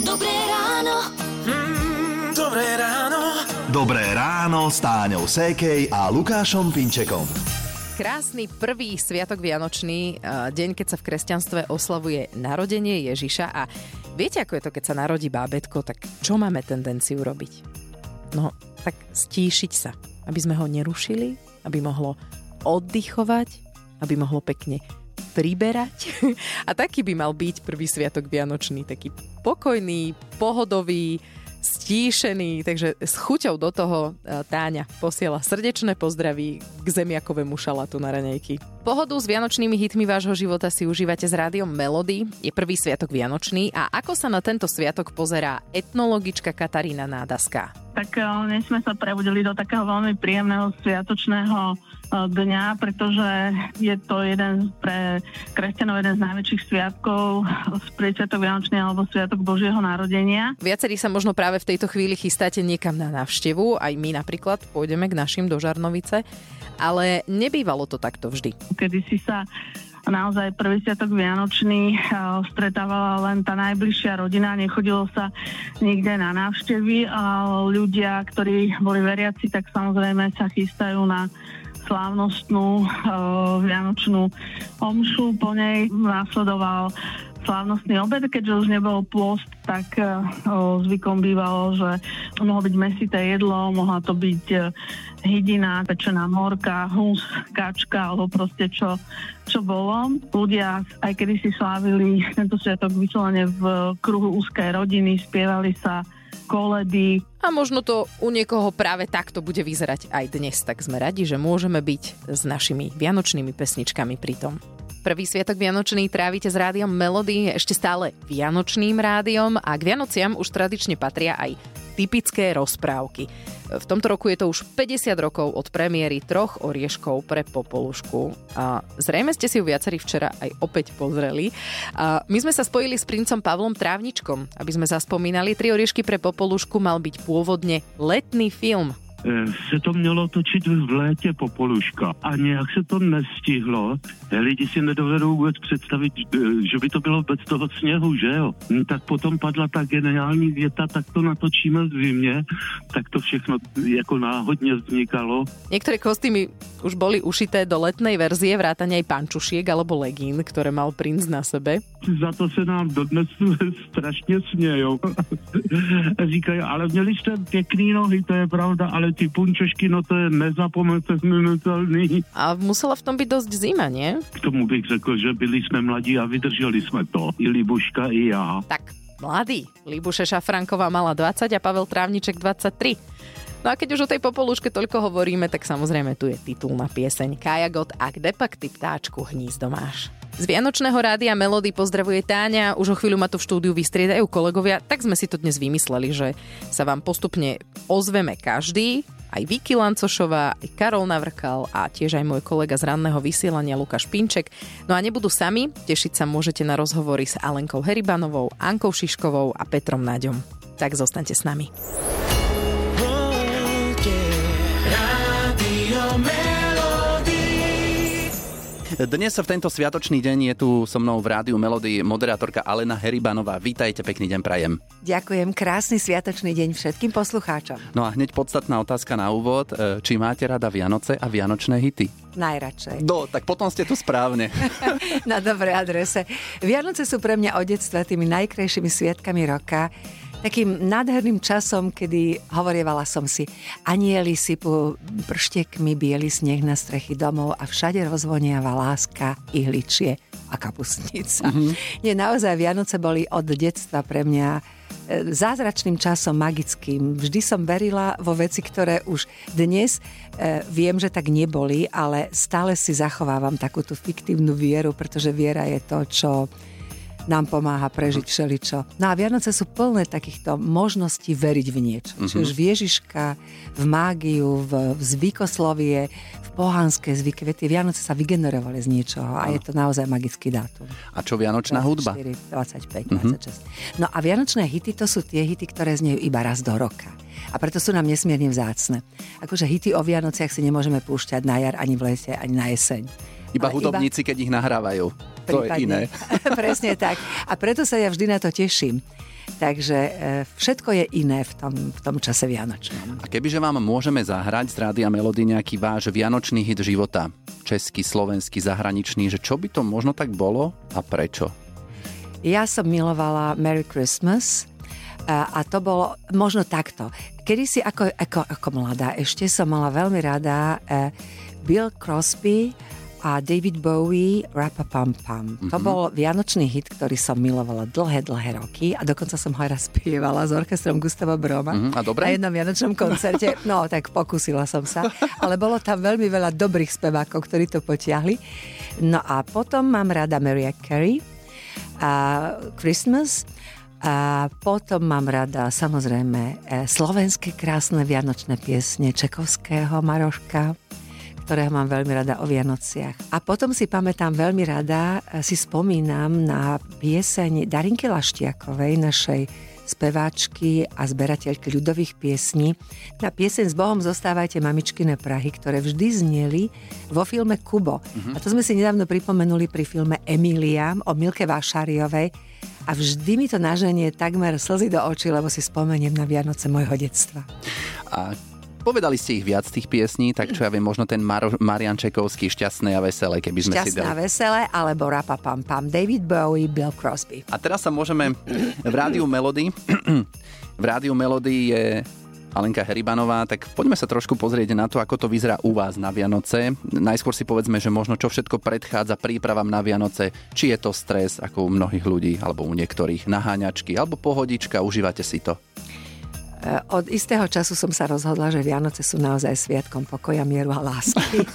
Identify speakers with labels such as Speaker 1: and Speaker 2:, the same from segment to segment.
Speaker 1: Dobré ráno.
Speaker 2: Mm, dobré ráno.
Speaker 3: Dobré ráno s Táňou Sékej a Lukášom Pinčekom.
Speaker 4: Krásny prvý sviatok Vianočný, eh, deň, keď sa v kresťanstve oslavuje narodenie Ježiša a viete, ako je to, keď sa narodí bábetko, tak čo máme tendenciu robiť? No, tak stíšiť sa, aby sme ho nerušili, aby mohlo oddychovať, aby mohlo pekne priberať. A taký by mal byť prvý sviatok Vianočný, taký pokojný, pohodový, stíšený, takže s chuťou do toho e, Táňa posiela srdečné pozdraví k zemiakovému šalatu na raňajky. Pohodu s vianočnými hitmi vášho života si užívate s rádiom Melody. Je prvý sviatok Vianočný a ako sa na tento sviatok pozerá etnologička Katarína Nádaská?
Speaker 5: Tak e, dnes sme sa prebudili do takého veľmi príjemného sviatočného dňa, pretože je to jeden pre kresťanov jeden z najväčších sviatkov, Sviatok Vianočný alebo Sviatok Božieho narodenia.
Speaker 4: Viacerí sa možno práve v tejto chvíli chystáte niekam na návštevu, aj my napríklad pôjdeme k našim do Žarnovice, ale nebývalo to takto vždy.
Speaker 5: Kedy si sa naozaj prvý sviatok Vianočný stretávala len tá najbližšia rodina, nechodilo sa nikde na návštevy a ľudia, ktorí boli veriaci, tak samozrejme sa chystajú na slávnostnú uh, vianočnú omšu, po nej následoval slávnostný obed, keďže už nebol pôst, tak uh, zvykom bývalo, že mohlo byť mesité jedlo, mohla to byť uh, hydina, pečená morka, hus, kačka, alebo proste čo, čo bolo. Ľudia aj kedy si slávili tento sviatok vyslovene v kruhu úzkej rodiny, spievali sa koledy.
Speaker 4: A možno to u niekoho práve takto bude vyzerať aj dnes, tak sme radi, že môžeme byť s našimi vianočnými pesničkami pri tom. Prvý sviatok Vianočný trávite s rádiom Melody, ešte stále Vianočným rádiom a k Vianociam už tradične patria aj typické rozprávky. V tomto roku je to už 50 rokov od premiéry troch orieškov pre Popolušku. A zrejme ste si ju viacerí včera aj opäť pozreli. A my sme sa spojili s princom Pavlom Trávničkom, aby sme zaspomínali. Tri oriešky pre Popolušku mal byť pôvodne letný film
Speaker 6: se to mělo točit v létě Popoluška a nějak se to nestihlo. Eh, lidi si nedovedou vůbec představit, eh, že by to bylo bez toho sněhu, že jo? Hm, tak potom padla ta geniální věta, tak to natočíme v zimě, tak to všechno jako náhodně vznikalo.
Speaker 4: Některé kostýmy už boli ušité do letnej verzie, vrátane aj pančušiek alebo legín, ktoré mal princ na sebe.
Speaker 6: Za to se nám dodnes strašně smějou. Říkají, ale měli jste pěkný nohy, to je pravda, ale ty punčošky, no to je nezapomenutelný.
Speaker 4: A musela v tom byť dosť zima, nie?
Speaker 6: K tomu bych řekl, že byli jsme mladí a vydrželi jsme to. I Libuška, i já.
Speaker 4: Tak, mladý. Libuše Šafranková mala 20 a Pavel Trávniček 23. No a keď už o tej popoluške toľko hovoríme, tak samozrejme tu je titulná pieseň Kajagot a kde pak ty ptáčku hnízdo máš. Z Vianočného rádia Melody pozdravuje Táňa, už o chvíľu ma tu v štúdiu vystriedajú kolegovia, tak sme si to dnes vymysleli, že sa vám postupne ozveme každý, aj Vicky Lancošová, aj Karol Navrkal a tiež aj môj kolega z ranného vysielania Lukáš Pinček. No a nebudú sami, tešiť sa môžete na rozhovory s Alenkou Heribanovou, Ankou Šiškovou a Petrom Naďom. Tak zostaňte s nami.
Speaker 7: Dnes v tento sviatočný deň je tu so mnou v rádiu Melody moderátorka Alena Heribanová. Vítajte, pekný deň prajem.
Speaker 8: Ďakujem, krásny sviatočný deň všetkým poslucháčom.
Speaker 7: No a hneď podstatná otázka na úvod. E, či máte rada Vianoce a Vianočné hity?
Speaker 8: Najradšej.
Speaker 7: No, tak potom ste tu správne.
Speaker 8: na dobrej adrese. Vianoce sú pre mňa od detstva tými najkrajšími sviatkami roka takým nádherným časom, kedy hovorievala som si, anieli sypú prštekmi biely sneh na strechy domov a všade rozvoniava láska, ihličie a kapusnica. Mm-hmm. Nie, naozaj Vianoce boli od detstva pre mňa e, zázračným časom, magickým. Vždy som verila vo veci, ktoré už dnes e, viem, že tak neboli, ale stále si zachovávam takú tú fiktívnu vieru, pretože viera je to, čo nám pomáha prežiť všeličo. No a Vianoce sú plné takýchto možností veriť v niečo. Uh-huh. Či už v Ježiška, v mágiu, v, v zvykoslovie, v pohanské zvyky. Tie Vianoce sa vygenerovali z niečoho a je to naozaj magický dátum.
Speaker 7: A čo Vianočná 24, hudba?
Speaker 8: 25, 26. Uh-huh. No a Vianočné hity to sú tie hity, ktoré znejú iba raz do roka. A preto sú nám nesmierne vzácne. Akože hity o Vianociach si nemôžeme púšťať na jar, ani v lete, ani na jeseň.
Speaker 7: Iba Ale hudobníci, iba... keď ich nahrávajú. To je iné.
Speaker 8: Presne tak. A preto sa ja vždy na to teším. Takže e, všetko je iné v tom, v tom čase Vianočnom.
Speaker 7: A kebyže vám môžeme zahrať z Rádia Melody nejaký váš vianočný hit života, český, slovenský, zahraničný, že čo by to možno tak bolo a prečo?
Speaker 8: Ja som milovala Merry Christmas a, a to bolo možno takto. Kedy si ako, ako, ako mladá ešte som mala veľmi rada uh, Bill Crosby a David Bowie Rapapam Pam. Mm-hmm. To
Speaker 7: Mhm.
Speaker 8: bol vianočný hit, ktorý som milovala dlhé, dlhé roky a dokonca som ho raz spievala s orchestrom Gustava Broma
Speaker 7: Mhm, a dobre?
Speaker 8: na jednom vianočnom koncerte. No, tak pokúsila som sa, ale bolo tam veľmi veľa dobrých spevákov, ktorí to potiahli. No a potom mám rada Mariah Carey a Christmas a potom mám rada samozrejme e, slovenské krásne vianočné piesne Čekovského Maroška, ktorého mám veľmi rada o Vianociach. A potom si pamätám veľmi rada, e, si spomínam na pieseň Darinky Laštiakovej, našej speváčky a zberateľky ľudových piesní. Na pieseň s Bohom zostávajte mamičkine Prahy, ktoré vždy zneli vo filme Kubo. A to sme si nedávno pripomenuli pri filme Emília o Milke Vášariovej. A vždy mi to naženie takmer slzy do očí, lebo si spomeniem na Vianoce môjho detstva.
Speaker 7: A povedali ste ich viac tých piesní, tak čo ja viem, možno ten Mar- Marian Čekovský Šťastné a veselé, keby sme si
Speaker 8: Šťastná
Speaker 7: dali.
Speaker 8: veselé, alebo Rapa Pam Pam, David Bowie, Bill Crosby.
Speaker 7: A teraz sa môžeme v Rádiu Melody v Rádiu Melody je Alenka Heribanová, tak poďme sa trošku pozrieť na to, ako to vyzerá u vás na Vianoce. Najskôr si povedzme, že možno čo všetko predchádza prípravám na Vianoce, či je to stres, ako u mnohých ľudí, alebo u niektorých naháňačky, alebo pohodička, užívate si to.
Speaker 8: E, Od istého času som sa rozhodla, že Vianoce sú naozaj sviatkom pokoja, mieru a lásky.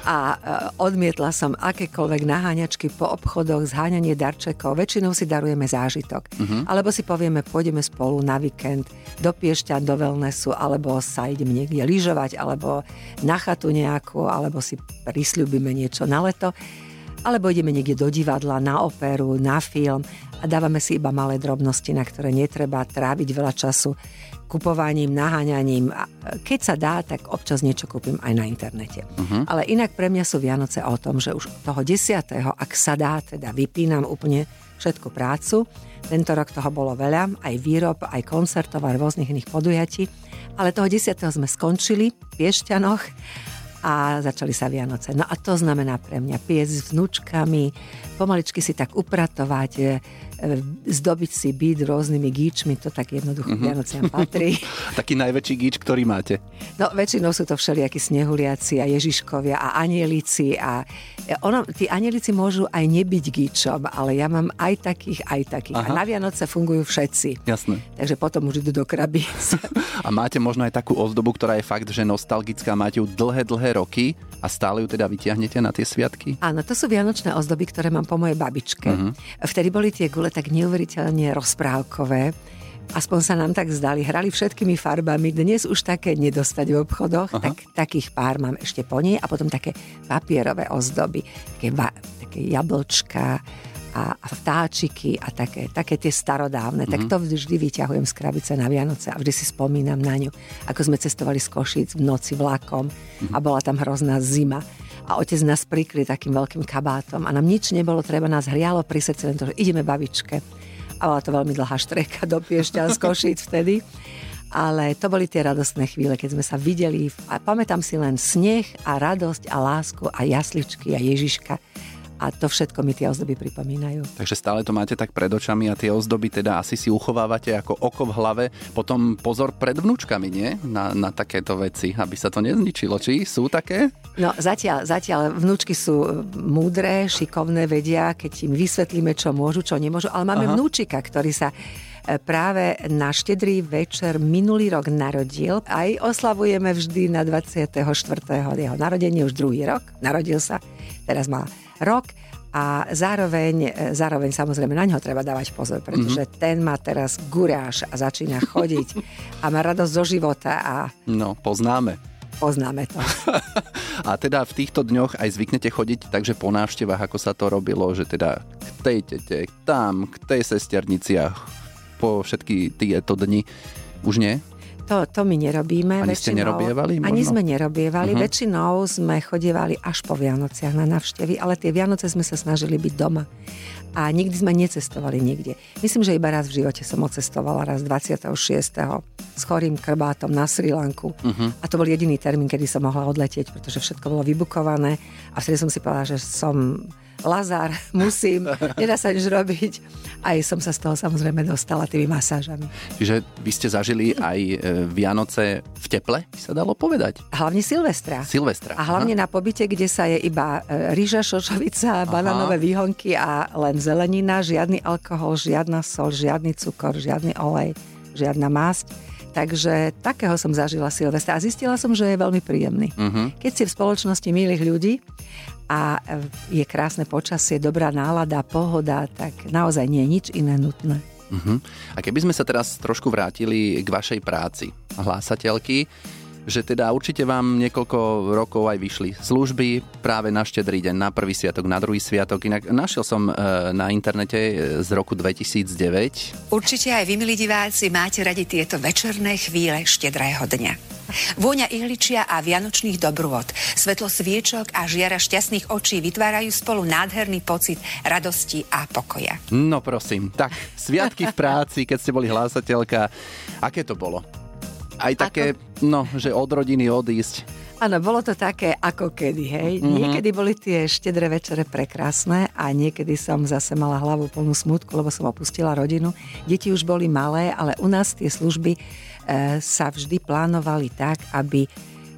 Speaker 8: A e, odmietla som akékoľvek naháňačky po obchodoch, zháňanie darčekov. Väčšinou si darujeme zážitok. Alebo si povieme, pôjdeme spolu na víkend do Piešťan, do wellnessu, alebo sa ideme niekde lyžovať, alebo na chatu nejakú, alebo si prisľubíme niečo na leto alebo ideme niekde do divadla, na operu, na film a dávame si iba malé drobnosti, na ktoré netreba tráviť veľa času kupovaním, naháňaním. A keď sa dá, tak občas niečo kúpim aj na internete. Uh-huh. Ale inak pre mňa sú Vianoce o tom, že už toho 10. ak sa dá, teda vypínam úplne všetku prácu. Tento rok toho bolo veľa, aj výrob, aj koncertov, aj rôznych iných podujatí. Ale toho 10. sme skončili v Piešťanoch a začali sa Vianoce. No a to znamená pre mňa piec s vnúčkami, pomaličky si tak upratovať, zdobiť si byt rôznymi gíčmi, to tak jednoducho mm-hmm. Vianociam patrí.
Speaker 7: Taký najväčší gíč, ktorý máte.
Speaker 8: No väčšinou sú to všelijakí snehuliaci a ježiškovia a anielici a e, ono, tí anielici môžu aj nebyť gíčom, ale ja mám aj takých, aj takých.
Speaker 7: Aha.
Speaker 8: A na Vianoce fungujú všetci.
Speaker 7: Jasné.
Speaker 8: Takže potom už idú do krabíc.
Speaker 7: A máte možno aj takú ozdobu, ktorá je fakt, že nostalgická, máte ju dlhé, dlhé roky a stále ju teda vyťahnete na tie sviatky?
Speaker 8: Áno, to sú vianočné ozdoby, ktoré mám po mojej babičke. Uh-huh. Vtedy boli tie gule tak neuveriteľne rozprávkové. Aspoň sa nám tak zdali, hrali všetkými farbami. Dnes už také nedostať v obchodoch, tak, takých pár mám ešte po nej a potom také papierové ozdoby, také, va, také jablčka a, a vtáčiky a také, také tie starodávne. Mm-hmm. Tak to vždy vyťahujem z krabice na Vianoce a vždy si spomínam na ňu, ako sme cestovali z Košíc v noci vlakom mm-hmm. a bola tam hrozná zima a otec nás prikryl takým veľkým kabátom a nám nič nebolo treba, nás hrialo pri srdci len to, že ideme babičke. A bola to veľmi dlhá štreka do Piešťan z Košíc vtedy. Ale to boli tie radostné chvíle, keď sme sa videli a pamätám si len sneh a radosť a lásku a jasličky a Ježiška. A to všetko mi tie ozdoby pripomínajú.
Speaker 7: Takže stále to máte tak pred očami a tie ozdoby teda asi si uchovávate ako oko v hlave. Potom pozor pred vnúčkami, nie? Na, na takéto veci, aby sa to nezničilo. Či sú také?
Speaker 8: No zatiaľ, zatiaľ vnúčky sú múdre, šikovné, vedia, keď im vysvetlíme, čo môžu, čo nemôžu. Ale máme Aha. vnúčika, ktorý sa e, práve na štedrý večer minulý rok narodil. Aj oslavujeme vždy na 24. jeho narodenie, už druhý rok. Narodil sa, teraz má rok a zároveň, e, zároveň samozrejme na ňo treba dávať pozor, pretože mm-hmm. ten má teraz guráž a začína chodiť a má radosť zo života a
Speaker 7: No, poznáme.
Speaker 8: poznáme to.
Speaker 7: A teda v týchto dňoch aj zvyknete chodiť takže po návštevách, ako sa to robilo, že teda k tej tete, tam, k tej sesternici a po všetky tieto dni. Už nie?
Speaker 8: To, to my nerobíme.
Speaker 7: Ani ste nerobievali
Speaker 8: Ani
Speaker 7: možno?
Speaker 8: sme nerobievali.
Speaker 7: Mhm.
Speaker 8: Väčšinou sme chodievali až po Vianociach na navštevy, ale tie Vianoce sme sa snažili byť doma. A nikdy sme necestovali nikde. Myslím, že iba raz v živote som odcestovala, raz 26. s chorým krbátom na Sri Lanku.
Speaker 7: Mhm.
Speaker 8: A to bol jediný termín, kedy som mohla odletieť, pretože všetko bolo vybukované. A vtedy som si povedala, že som Lazár, musím, nedá sa nič robiť. Aj som sa z toho samozrejme dostala tými masážami.
Speaker 7: Čiže vy ste zažili aj e, Vianoce v teple, by sa dalo povedať.
Speaker 8: Hlavne Silvestra.
Speaker 7: Silvestra.
Speaker 8: A hlavne na pobyte, kde sa je iba e, rýža, šošovica, banánové výhonky a len zelenina, žiadny alkohol, žiadna sol, žiadny cukor, žiadny olej, žiadna masť. Takže takého som zažila Silvestra a zistila som, že je veľmi príjemný.
Speaker 7: Mhm.
Speaker 8: Keď si v spoločnosti milých ľudí a je krásne počasie, dobrá nálada, pohoda, tak naozaj nie je nič iné nutné.
Speaker 7: Uh-huh. A keby sme sa teraz trošku vrátili k vašej práci, hlásateľky, že teda určite vám niekoľko rokov aj vyšli služby práve na štedrý deň, na prvý sviatok, na druhý sviatok. Inak našiel som e, na internete e, z roku 2009
Speaker 1: Určite aj vy, milí diváci, máte radi tieto večerné chvíle štedrého dňa. Vôňa ihličia a vianočných dobrôd, svetlo sviečok a žiara šťastných očí vytvárajú spolu nádherný pocit radosti a pokoja.
Speaker 7: No prosím, tak sviatky v práci, keď ste boli hlásateľka, aké to bolo? Aj také, no, že od rodiny odísť.
Speaker 8: Áno, bolo to také ako kedy, hej.
Speaker 7: Mhm.
Speaker 8: Niekedy boli tie štedré večere prekrásne a niekedy som zase mala hlavu plnú smutku, lebo som opustila rodinu. Deti už boli malé, ale u nás tie služby sa vždy plánovali tak, aby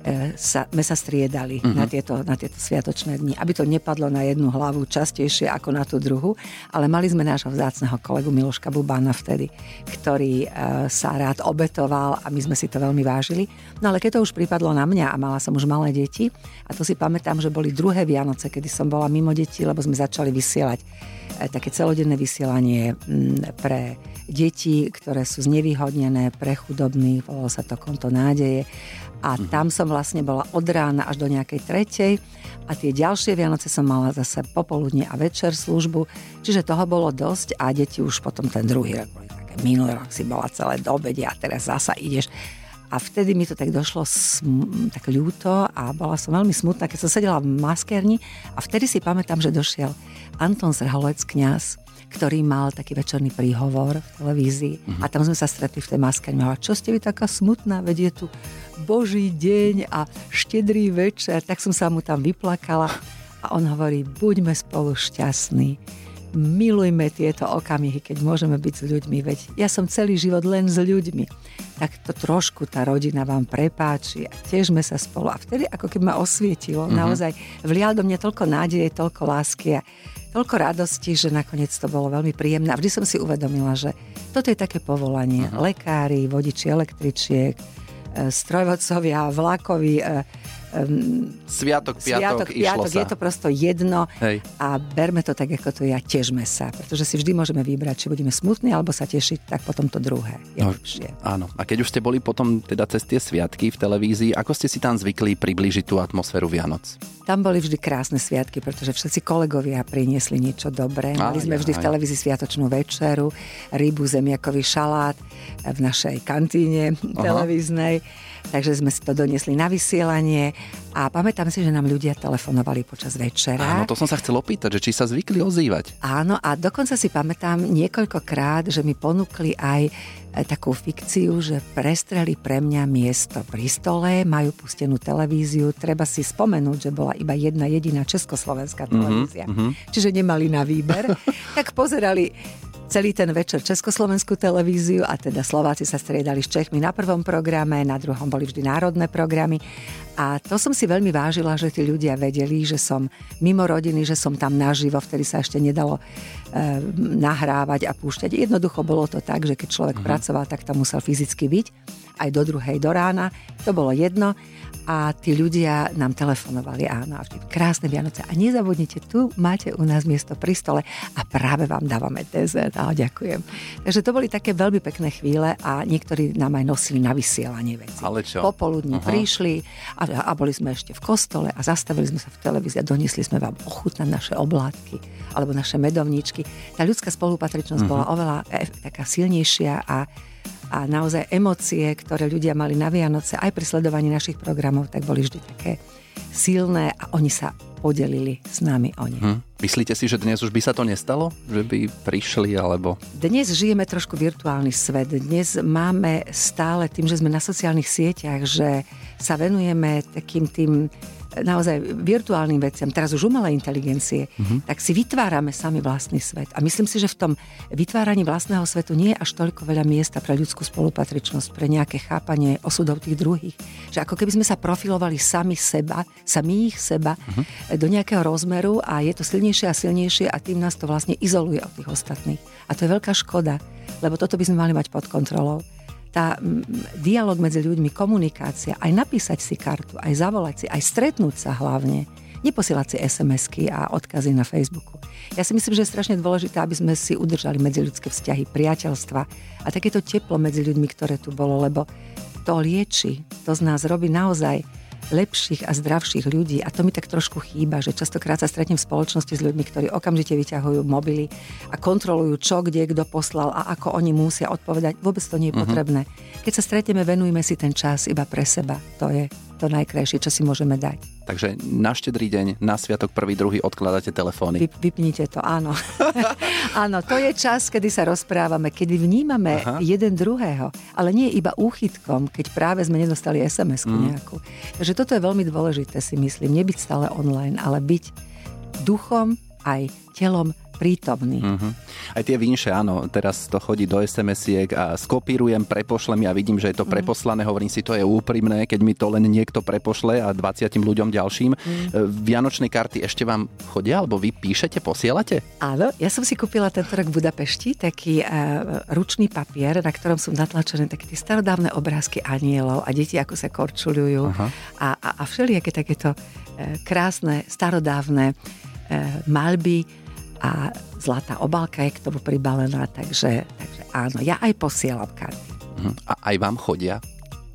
Speaker 8: e, sa, sme sa striedali
Speaker 7: Mhm.
Speaker 8: na, tieto, na tieto sviatočné dni, aby to nepadlo na jednu hlavu častejšie ako na tú druhu, ale mali sme nášho vzácneho kolegu Miloška Bubána vtedy, ktorý e, sa rád obetoval a my sme si to veľmi vážili. No ale keď to už pripadlo na mňa a mala som už malé deti, a to si pamätám, že boli druhé Vianoce, kedy som bola mimo detí, lebo sme začali vysielať e, také celodenné vysielanie mm, pre deti, ktoré sú znevýhodnené, pre chudobných, volalo sa to konto nádeje. A tam som vlastne bola od rána až do nejakej tretej a tie ďalšie Vianoce som mala zase popoludne a večer službu, čiže toho bolo dosť a deti už potom ten druhý rok boli také, minulý rok si bola celé do obede a teraz zasa ideš. A vtedy mi to tak došlo sm- tak ľúto a bola som veľmi smutná, keď som sedela v maskerni a vtedy si pamätám, že došiel Anton Zrholec, kňaz, ktorý mal taký večerný príhovor v televízii. A tam sme sa stretli v tej maskerni. A čo ste vy taká smutná, veď je tu Boží deň a štedrý večer, tak som sa mu tam vyplakala. A on hovorí, buďme spolu šťastní milujme tieto okamihy, keď môžeme byť s ľuďmi, veď ja som celý život len s ľuďmi. Tak to trošku tá rodina vám prepáči a tiežme sa spolu. A vtedy ako keby ma osvietilo, mm-hmm. naozaj vlial do mňa toľko nádeje, toľko lásky a toľko radosti, že nakoniec to bolo veľmi príjemné. A vždy som si uvedomila, že toto je také povolanie. Uh-huh. Lekári, vodiči električiek, e, strojvodcovia, vlakoví, em,
Speaker 7: Sviatok, piatok,
Speaker 8: Sviatok, piatok,
Speaker 7: sa.
Speaker 8: je to prosto jedno
Speaker 7: Hej.
Speaker 8: a berme to tak, ako to ja, težme sa, pretože si vždy môžeme vybrať, či budeme smutní, alebo sa tešiť, tak potom to druhé je
Speaker 7: No,
Speaker 8: lepšie.
Speaker 7: Áno. A keď už ste boli potom teda cez tie sviatky v televízii, ako ste si tam zvykli priblížiť tú atmosféru Vianoc?
Speaker 8: Tam boli vždy krásne sviatky, pretože všetci kolegovia priniesli niečo dobré. Mali
Speaker 7: Aj,
Speaker 8: sme vždy v
Speaker 7: aj.
Speaker 8: televízii sviatočnú večeru, rybu, zemiakový šalát v našej kantíne televíznej. Takže sme si to doniesli na vysielanie a pamätám si, že nám ľudia telefonovali počas večera.
Speaker 7: Áno, to som sa chcel opýtať, že či sa zvykli ozývať.
Speaker 8: Áno, a dokonca si pamätám niekoľkokrát, že mi ponúkli aj e, takú fikciu, že prestreli pre mňa miesto pri stole, majú pustenú televíziu, treba si spomenúť, že bola iba jedna jediná československá televízia, mm-hmm. čiže nemali na výber, tak pozerali celý ten večer Československú televíziu a teda Slováci sa striedali s Čechmi na prvom programe, na druhom boli vždy národné programy a to som si veľmi vážila, že tí ľudia vedeli, že som mimo rodiny, že som tam naživo, vtedy sa ešte nedalo e, nahrávať a púšťať. Jednoducho bolo to tak, že keď človek mm-hmm. pracoval, tak tam musel fyzicky byť aj do druhej do rána, to bolo jedno a tí ľudia nám telefonovali, áno, a krásne Vianoce. A nezabudnite, tu máte u nás miesto pri stole a práve vám dávame dezert. A ďakujem. Takže to boli také veľmi pekné chvíle a niektorí nám aj nosili na vysielanie veci.
Speaker 7: Ale čo?
Speaker 8: Popoludní
Speaker 7: Aha.
Speaker 8: prišli a, a boli sme ešte v kostole a zastavili sme sa v televízii a doniesli sme vám ochutnať naše oblátky alebo naše medovníčky. Tá ľudská spolupatričnosť bola oveľa e, taká silnejšia a a naozaj emócie, ktoré ľudia mali na Vianoce aj pri sledovaní našich programov, tak boli vždy také silné a oni sa podelili s nami o ne. Hm.
Speaker 7: Myslíte si, že dnes už by sa to nestalo? Že by prišli alebo...
Speaker 8: Dnes žijeme trošku virtuálny svet. Dnes máme stále tým, že sme na sociálnych sieťach, že sa venujeme takým tým naozaj virtuálnym veciam, teraz už umelej inteligencie, uh-huh. tak si vytvárame sami vlastný svet. A myslím si, že v tom vytváraní vlastného svetu nie je až toľko veľa miesta pre ľudskú spolupatričnosť, pre nejaké chápanie osudov tých druhých. Že ako keby sme sa profilovali sami seba, samých seba uh-huh. do nejakého rozmeru a je to silnejšie a silnejšie a tým nás to vlastne izoluje od tých ostatných. A to je veľká škoda, lebo toto by sme mali mať pod kontrolou tá dialog medzi ľuďmi, komunikácia, aj napísať si kartu, aj zavolať si, aj stretnúť sa hlavne, neposielať si SMS-ky a odkazy na Facebooku. Ja si myslím, že je strašne dôležité, aby sme si udržali medziľudské vzťahy, priateľstva a takéto teplo medzi ľuďmi, ktoré tu bolo, lebo to lieči, to z nás robí naozaj lepších a zdravších ľudí. A to mi tak trošku chýba, že častokrát sa stretnem v spoločnosti s ľuďmi, ktorí okamžite vyťahujú mobily a kontrolujú, čo kde kto poslal a ako oni musia odpovedať. Vôbec to nie je uh-huh. potrebné. Keď sa stretneme, venujme si ten čas iba pre seba. To je to najkrajšie, čo si môžeme dať.
Speaker 7: Takže na štedrý deň, na sviatok prvý, druhý odkladáte telefóny.
Speaker 8: Vy, vypnite to, áno. áno, to je čas, kedy sa rozprávame, kedy vnímame Aha. jeden druhého, ale nie iba úchytkom, keď práve sme nedostali SMS-ku mm. nejakú. Takže toto je veľmi dôležité, si myslím. Nebyť stále online, ale byť duchom aj telom prítomný. Uh-huh.
Speaker 7: Aj tie vinše, áno, teraz to chodí do SMS-iek a skopírujem, prepošlem, ja vidím, že je to mhm. preposlané, hovorím si, to je úprimné, keď mi to len niekto prepošle a 20 ľuďom ďalším. Uh-huh. Vianočné karty ešte vám chodia, alebo vy píšete, posielate?
Speaker 8: Áno, ja som si kúpila tento rok v Budapešti taký uh, ručný papier, na ktorom sú natlačené také tie starodávne obrázky anielov a deti ako sa korčulujú uh-huh. a, a, a všelijaké takéto uh, krásne, starodávne uh, malby a zlatá obálka je k tomu pribalená, takže, takže áno, ja aj posielam karty.
Speaker 7: Mhm. A aj vám chodia?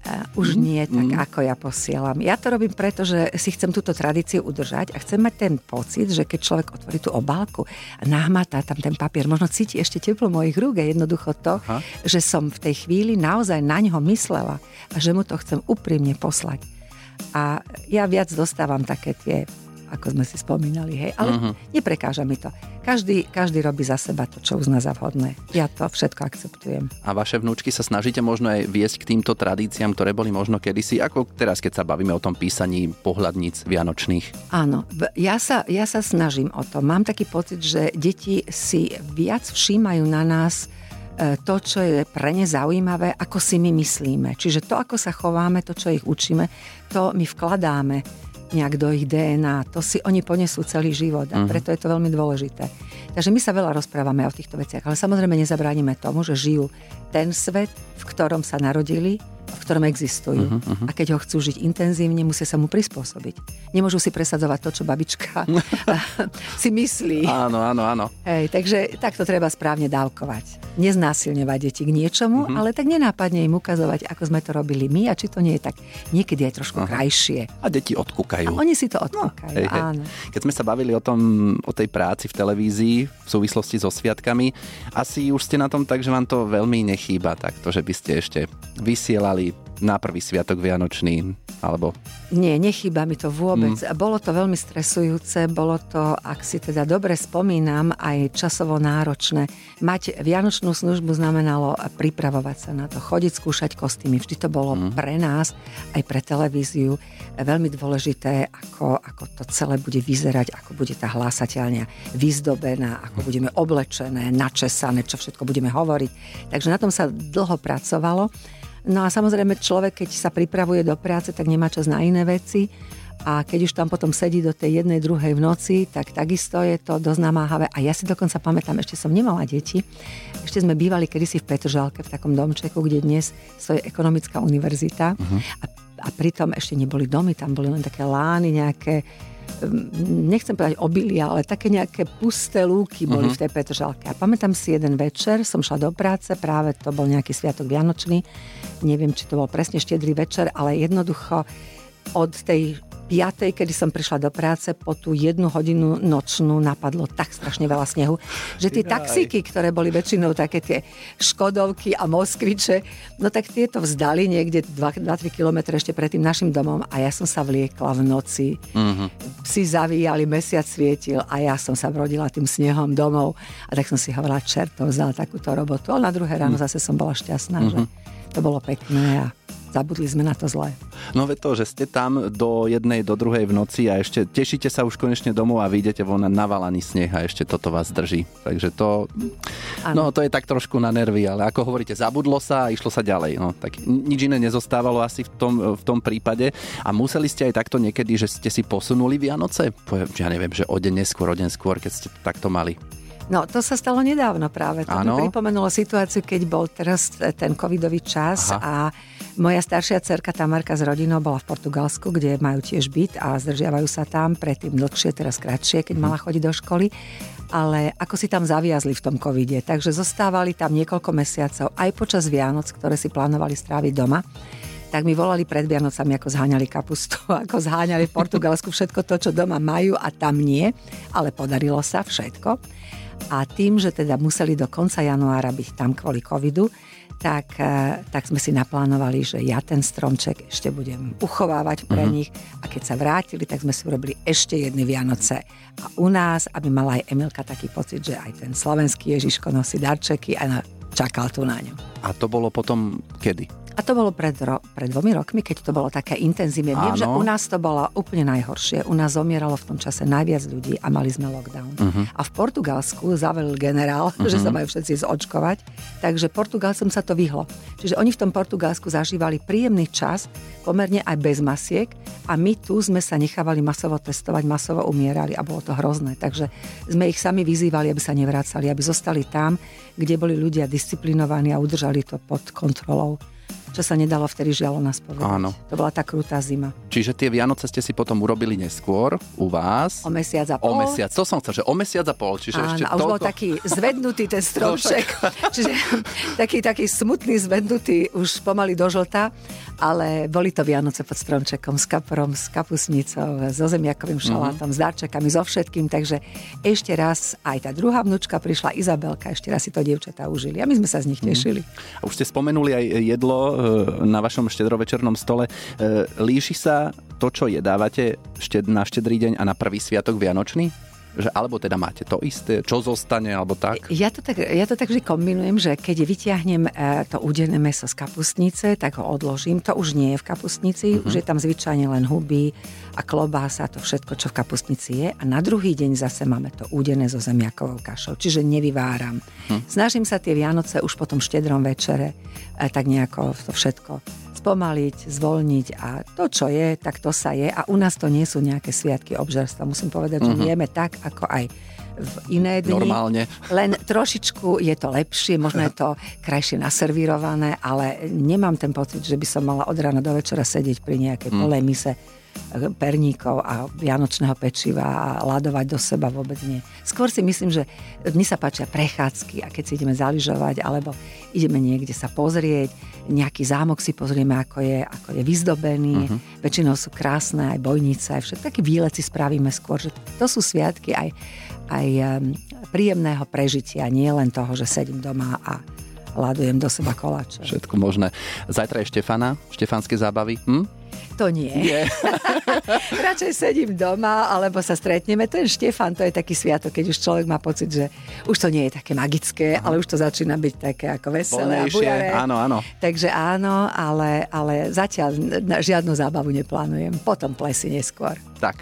Speaker 8: Uh, už mm. nie tak, mm. ako ja posielam. Ja to robím preto, že si chcem túto tradíciu udržať a chcem mať ten pocit, že keď človek otvorí tú obálku a nahmatá tam ten papier, možno cíti ešte teplo mojich rúk a jednoducho to, Aha. že som v tej chvíli naozaj na ňo myslela a že mu to chcem úprimne poslať. A ja viac dostávam také tie ako sme si spomínali, hej. Ale uh-huh. neprekáža mi to. Každý, každý robí za seba to, čo uzná za vhodné. Ja to všetko akceptujem.
Speaker 7: A vaše vnúčky sa snažíte možno aj viesť k týmto tradíciám, ktoré boli možno kedysi, ako teraz, keď sa bavíme o tom písaní pohľadníc vianočných?
Speaker 8: Áno, ja sa, ja sa snažím o to. Mám taký pocit, že deti si viac všímajú na nás e, to, čo je pre ne zaujímavé, ako si my myslíme. Čiže to, ako sa chováme, to, čo ich učíme, to my vkladáme nejak do ich DNA. To si oni ponesú celý život a mhm. preto je to veľmi dôležité. Takže my sa veľa rozprávame o týchto veciach, ale samozrejme nezabránime tomu, že žijú ten svet, v ktorom sa narodili, v ktorom existujú. Uh-huh, uh-huh. A keď ho chcú žiť intenzívne, musia sa mu prispôsobiť. Nemôžu si presadzovať to, čo babička si myslí.
Speaker 7: Áno, áno, áno.
Speaker 8: Hej, takže takto treba správne dávkovať. Neznásilňovať deti k niečomu, uh-huh. ale tak nenápadne im ukazovať, ako sme to robili my a či to nie je tak niekedy aj trošku uh-huh. krajšie.
Speaker 7: A deti odkúkajú.
Speaker 8: A oni si to odkúkajú, no, hej, hej. áno.
Speaker 7: Keď sme sa bavili o tom, o tej práci v televízii v súvislosti so sviatkami, asi už ste na tom tak, že vám to veľmi nechýba takto, že by ste ešte vysielali na prvý sviatok Vianočný, alebo...
Speaker 8: Nie, nechýba mi to vôbec. Mm. Bolo to veľmi stresujúce, bolo to, ak si teda dobre spomínam, aj časovo náročné. Mať Vianočnú službu znamenalo pripravovať sa na to, chodiť skúšať kostýmy. Vždy to bolo mm. pre nás, aj pre televíziu, veľmi dôležité, ako, ako to celé bude vyzerať, ako bude tá hlásateľňa vyzdobená, ako budeme oblečené, načesané, čo všetko budeme hovoriť. Takže na tom sa dlho pracovalo. No a samozrejme človek, keď sa pripravuje do práce, tak nemá čas na iné veci a keď už tam potom sedí do tej jednej, druhej v noci, tak takisto je to dosť namáhavé. A ja si dokonca pamätám, ešte som nemala deti, ešte sme bývali kedysi v Petržalke, v takom domčeku, kde dnes stojí ekonomická univerzita uh-huh. a, a pritom ešte neboli domy, tam boli len také lány, nejaké nechcem povedať obilia, ale také nejaké pusté lúky boli uh-huh. v tej Petržalke. A pamätám si jeden večer, som šla do práce, práve to bol nejaký sviatok Vianočný, neviem, či to bol presne štedrý večer, ale jednoducho od tej 5. kedy som prišla do práce, po tú jednu hodinu nočnú napadlo tak strašne veľa snehu, že tie taxíky, ktoré boli väčšinou také tie Škodovky a Moskviče, no tak tieto vzdali niekde 2-3 km ešte pred tým našim domom a ja som sa vliekla v noci. Mm-hmm. Psi zavíjali, mesiac svietil a ja som sa brodila tým snehom domov a tak som si hovorila, čerto, vzala takúto robotu. Ale na druhé ráno mm. zase som bola šťastná, mm-hmm. že to bolo pekné a zabudli sme na to zle.
Speaker 7: No veď to, že ste tam do jednej, do druhej v noci a ešte tešíte sa už konečne domov a vyjdete von na navalaný sneh a ešte toto vás drží. Takže to, ano. no to je tak trošku na nervy, ale ako hovoríte, zabudlo sa a išlo sa ďalej. No, tak nič iné nezostávalo asi v tom, v tom prípade a museli ste aj takto niekedy, že ste si posunuli Vianoce? Ja neviem, že o deň neskôr, o deň skôr, keď ste to takto mali.
Speaker 8: No, to sa stalo nedávno práve. To ano. mi pripomenulo situáciu, keď bol teraz ten covidový čas Aha. a moja staršia cerka Tamarka s rodinou bola v Portugalsku, kde majú tiež byt a zdržiavajú sa tam, predtým dlhšie, teraz kratšie, keď mala chodiť do školy ale ako si tam zaviazli v tom covide. Takže zostávali tam niekoľko mesiacov, aj počas Vianoc, ktoré si plánovali stráviť doma tak mi volali pred Vianocami, ako zháňali kapustu, ako zháňali v Portugalsku všetko to, čo doma majú a tam nie, ale podarilo sa všetko. A tým, že teda museli do konca januára byť tam kvôli covidu, tak, e, tak sme si naplánovali, že ja ten stromček ešte budem uchovávať pre uh-huh. nich a keď sa vrátili, tak sme si urobili ešte jedny Vianoce. A u nás, aby mala aj Emilka taký pocit, že aj ten slovenský Ježiško nosí darčeky a čakal tu na ňu.
Speaker 7: A to bolo potom kedy?
Speaker 8: A to bolo pred, ro- pred dvomi rokmi, keď to bolo také intenzívne. Viem, že u nás to bolo úplne najhoršie. U nás zomieralo v tom čase najviac ľudí a mali sme lockdown. Uh-huh. A v Portugalsku zavelil generál, uh-huh. že sa majú všetci zočkovať, takže Portugalcom sa to vyhlo. Čiže oni v tom Portugalsku zažívali príjemný čas, pomerne aj bez masiek a my tu sme sa nechávali masovo testovať, masovo umierali a bolo to hrozné. Takže sme ich sami vyzývali, aby sa nevracali, aby zostali tam, kde boli ľudia disciplinovaní a udržali to pod kontrolou čo sa nedalo vtedy žiaľ nás povedať. Áno. To bola tá krutá zima.
Speaker 7: Čiže tie Vianoce ste si potom urobili neskôr u vás.
Speaker 8: O mesiac a pol.
Speaker 7: O mesiac, to som chcel, že o mesiac a pol. Čiže Áno, ešte
Speaker 8: a už toľko... bol taký zvednutý ten stromček. čiže taký, taký smutný, zvednutý, už pomaly do žlta, ale boli to Vianoce pod stromčekom s kaprom, s kapusnicou, so zemiakovým šalátom, mm-hmm. s darčekami, so všetkým. Takže ešte raz aj tá druhá vnúčka prišla, Izabelka, ešte raz si to dievčatá užili. A my sme sa z nich mhm. tešili.
Speaker 7: Mm. A už ste spomenuli aj jedlo, E, na vašom štedrovečernom stole. E, líši sa to, čo jedávate na štedrý deň a na prvý sviatok Vianočný? Že, alebo teda máte to isté, čo zostane, alebo tak?
Speaker 8: Ja to tak, ja to tak vždy kombinujem, že keď vyťahnem e, to udené meso z kapustnice, tak ho odložím. To už nie je v kapustnici, uh-huh. už je tam zvyčajne len huby a klobása, to všetko, čo v kapustnici je. A na druhý deň zase máme to udené so zemiakovou kašou, čiže nevyváram. Uh-huh. Snažím sa tie Vianoce už po tom štedrom večere tak nejako to všetko spomaliť, zvolniť a to, čo je, tak to sa je. A u nás to nie sú nejaké sviatky obžerstva. Musím povedať, mm-hmm. že mhm. jeme tak, ako aj v iné dni.
Speaker 7: Normálne.
Speaker 8: Len trošičku je to lepšie, možno je to krajšie naservírované, ale nemám ten pocit, že by som mala od rána do večera sedieť pri nejakej mm. polemise perníkov a vianočného pečiva a ladovať do seba vôbec nie. Skôr si myslím, že mne sa páčia prechádzky a keď si ideme zaližovať alebo ideme niekde sa pozrieť, nejaký zámok si pozrieme, ako je, ako je vyzdobený. Uh-huh. Väčšinou sú krásne aj bojnice, aj všetko. Taký výlet si spravíme skôr, že to sú sviatky aj, aj príjemného prežitia, nie len toho, že sedím doma a ladujem do seba koláče.
Speaker 7: Všetko možné. Zajtra je Štefana, štefanské zábavy. Hm?
Speaker 8: To nie. nie. Radšej sedím doma, alebo sa stretneme. Ten Štefan, to je taký sviatok, keď už človek má pocit, že už to nie je také magické, Aha. ale už to začína byť také ako veselé Volnejšie. a bujare.
Speaker 7: Áno, áno.
Speaker 8: Takže áno, ale, ale zatiaľ žiadnu zábavu neplánujem. Potom plesy neskôr.
Speaker 7: Tak.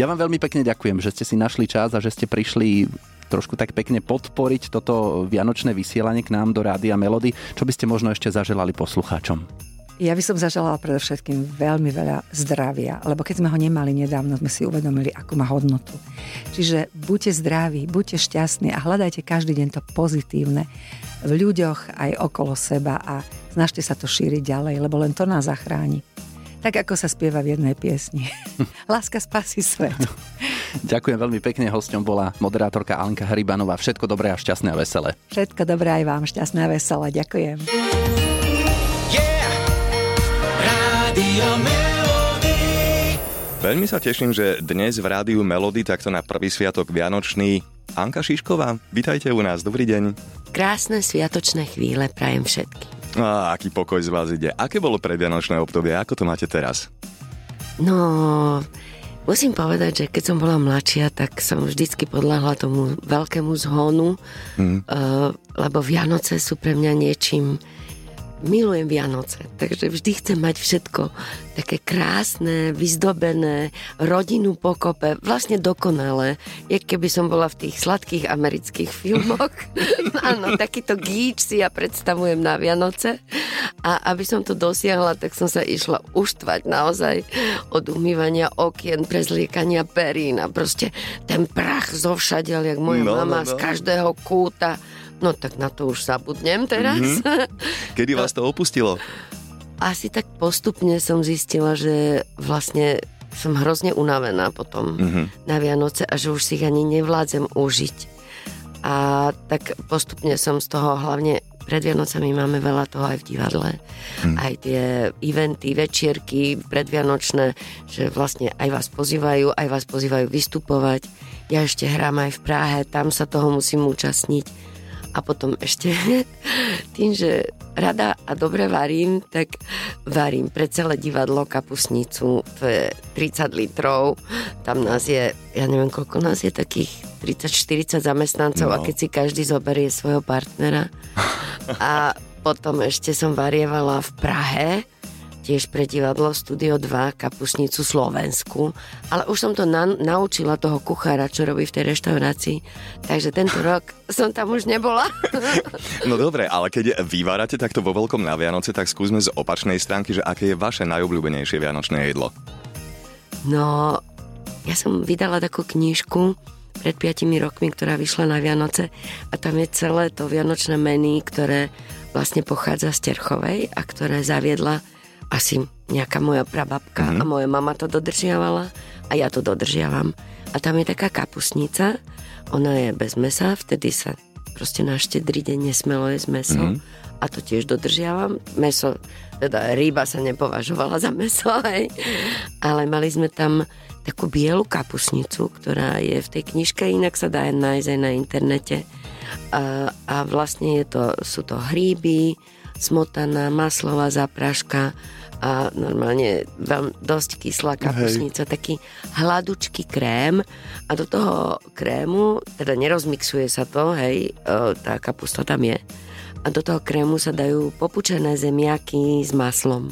Speaker 7: Ja vám veľmi pekne ďakujem, že ste si našli čas a že ste prišli trošku tak pekne podporiť toto vianočné vysielanie k nám do Rádia Melody. Čo by ste možno ešte zaželali poslucháčom?
Speaker 8: Ja by som zaželala predovšetkým veľmi veľa zdravia, lebo keď sme ho nemali nedávno, sme si uvedomili, akú má hodnotu. Čiže buďte zdraví, buďte šťastní a hľadajte každý deň to pozitívne v ľuďoch aj okolo seba a snažte sa to šíriť ďalej, lebo len to nás zachráni. Tak ako sa spieva v jednej piesni. Láska spasí svet.
Speaker 7: Ďakujem veľmi pekne. Hosťom bola moderátorka Alenka Hrybanová. Všetko dobré a šťastné a veselé.
Speaker 8: Všetko dobré aj vám. Šťastné a veselé. Ďakujem.
Speaker 2: Radio Melody.
Speaker 9: Veľmi sa teším, že dnes v rádiu Melody takto na prvý sviatok Vianočný Anka Šišková, vítajte u nás, dobrý deň.
Speaker 10: Krásne sviatočné chvíle prajem všetky.
Speaker 9: A aký pokoj z vás ide. Aké bolo predvianočné obdobie, ako to máte teraz?
Speaker 10: No, musím povedať, že keď som bola mladšia, tak som vždycky podľahla tomu veľkému zhonu, mm. lebo Vianoce sú pre mňa niečím milujem Vianoce, takže vždy chcem mať všetko také krásne, vyzdobené, rodinu pokope, vlastne dokonalé. Je keby som bola v tých sladkých amerických filmoch. Áno, takýto gíč si ja predstavujem na Vianoce. A aby som to dosiahla, tak som sa išla uštvať naozaj od umývania okien, prezliekania perín a proste ten prach zo všade, jak moja no, mama no, no. z každého kúta No tak na to už zabudnem teraz. Mm-hmm.
Speaker 9: Kedy vás to opustilo?
Speaker 10: Asi tak postupne som zistila, že vlastne som hrozne unavená potom mm-hmm. na Vianoce a že už si ich ani nevládzem užiť. A tak postupne som z toho hlavne pred Vianocami máme veľa toho aj v divadle. Hmm. Aj tie eventy, večierky predvianočné, že vlastne aj vás pozývajú, aj vás pozývajú vystupovať. Ja ešte hrám aj v Prahe, tam sa toho musím účastniť a potom ešte tým, že rada a dobre varím, tak varím pre celé divadlo kapusnicu, to je 30 litrov, tam nás je, ja neviem koľko nás je, takých 30-40 zamestnancov no. a keď si každý zoberie svojho partnera. A potom ešte som varievala v Prahe, tiež pre divadlo Studio 2 kapusnicu Slovensku, ale už som to na, naučila toho kuchára, čo robí v tej reštaurácii, takže tento rok som tam už nebola.
Speaker 9: No dobre, ale keď vyvárate takto vo veľkom na Vianoce, tak skúsme z opačnej stránky, že aké je vaše najobľúbenejšie vianočné jedlo?
Speaker 10: No, ja som vydala takú knižku pred 5 rokmi, ktorá vyšla na Vianoce a tam je celé to vianočné menu, ktoré vlastne pochádza z Terchovej a ktoré zaviedla asi nejaká moja prababka mm-hmm. a moja mama to dodržiavala a ja to dodržiavam. A tam je taká kapusnica, ona je bez mesa, vtedy sa proste na štedrý deň nesmelo jesť meso mm-hmm. a to tiež dodržiavam. Meso, teda ryba sa nepovažovala za meso, hej. ale mali sme tam takú bielu kapusnicu, ktorá je v tej knižke, inak sa dá nájsť aj na internete. A, a vlastne je to, sú to hríby, smotaná, maslová zapraška a normálne veľmi, dosť kyslá kapusnica, hej. taký hladučký krém a do toho krému, teda nerozmixuje sa to, hej, tá kapusta tam je a do toho krému sa dajú popučené zemiaky s maslom.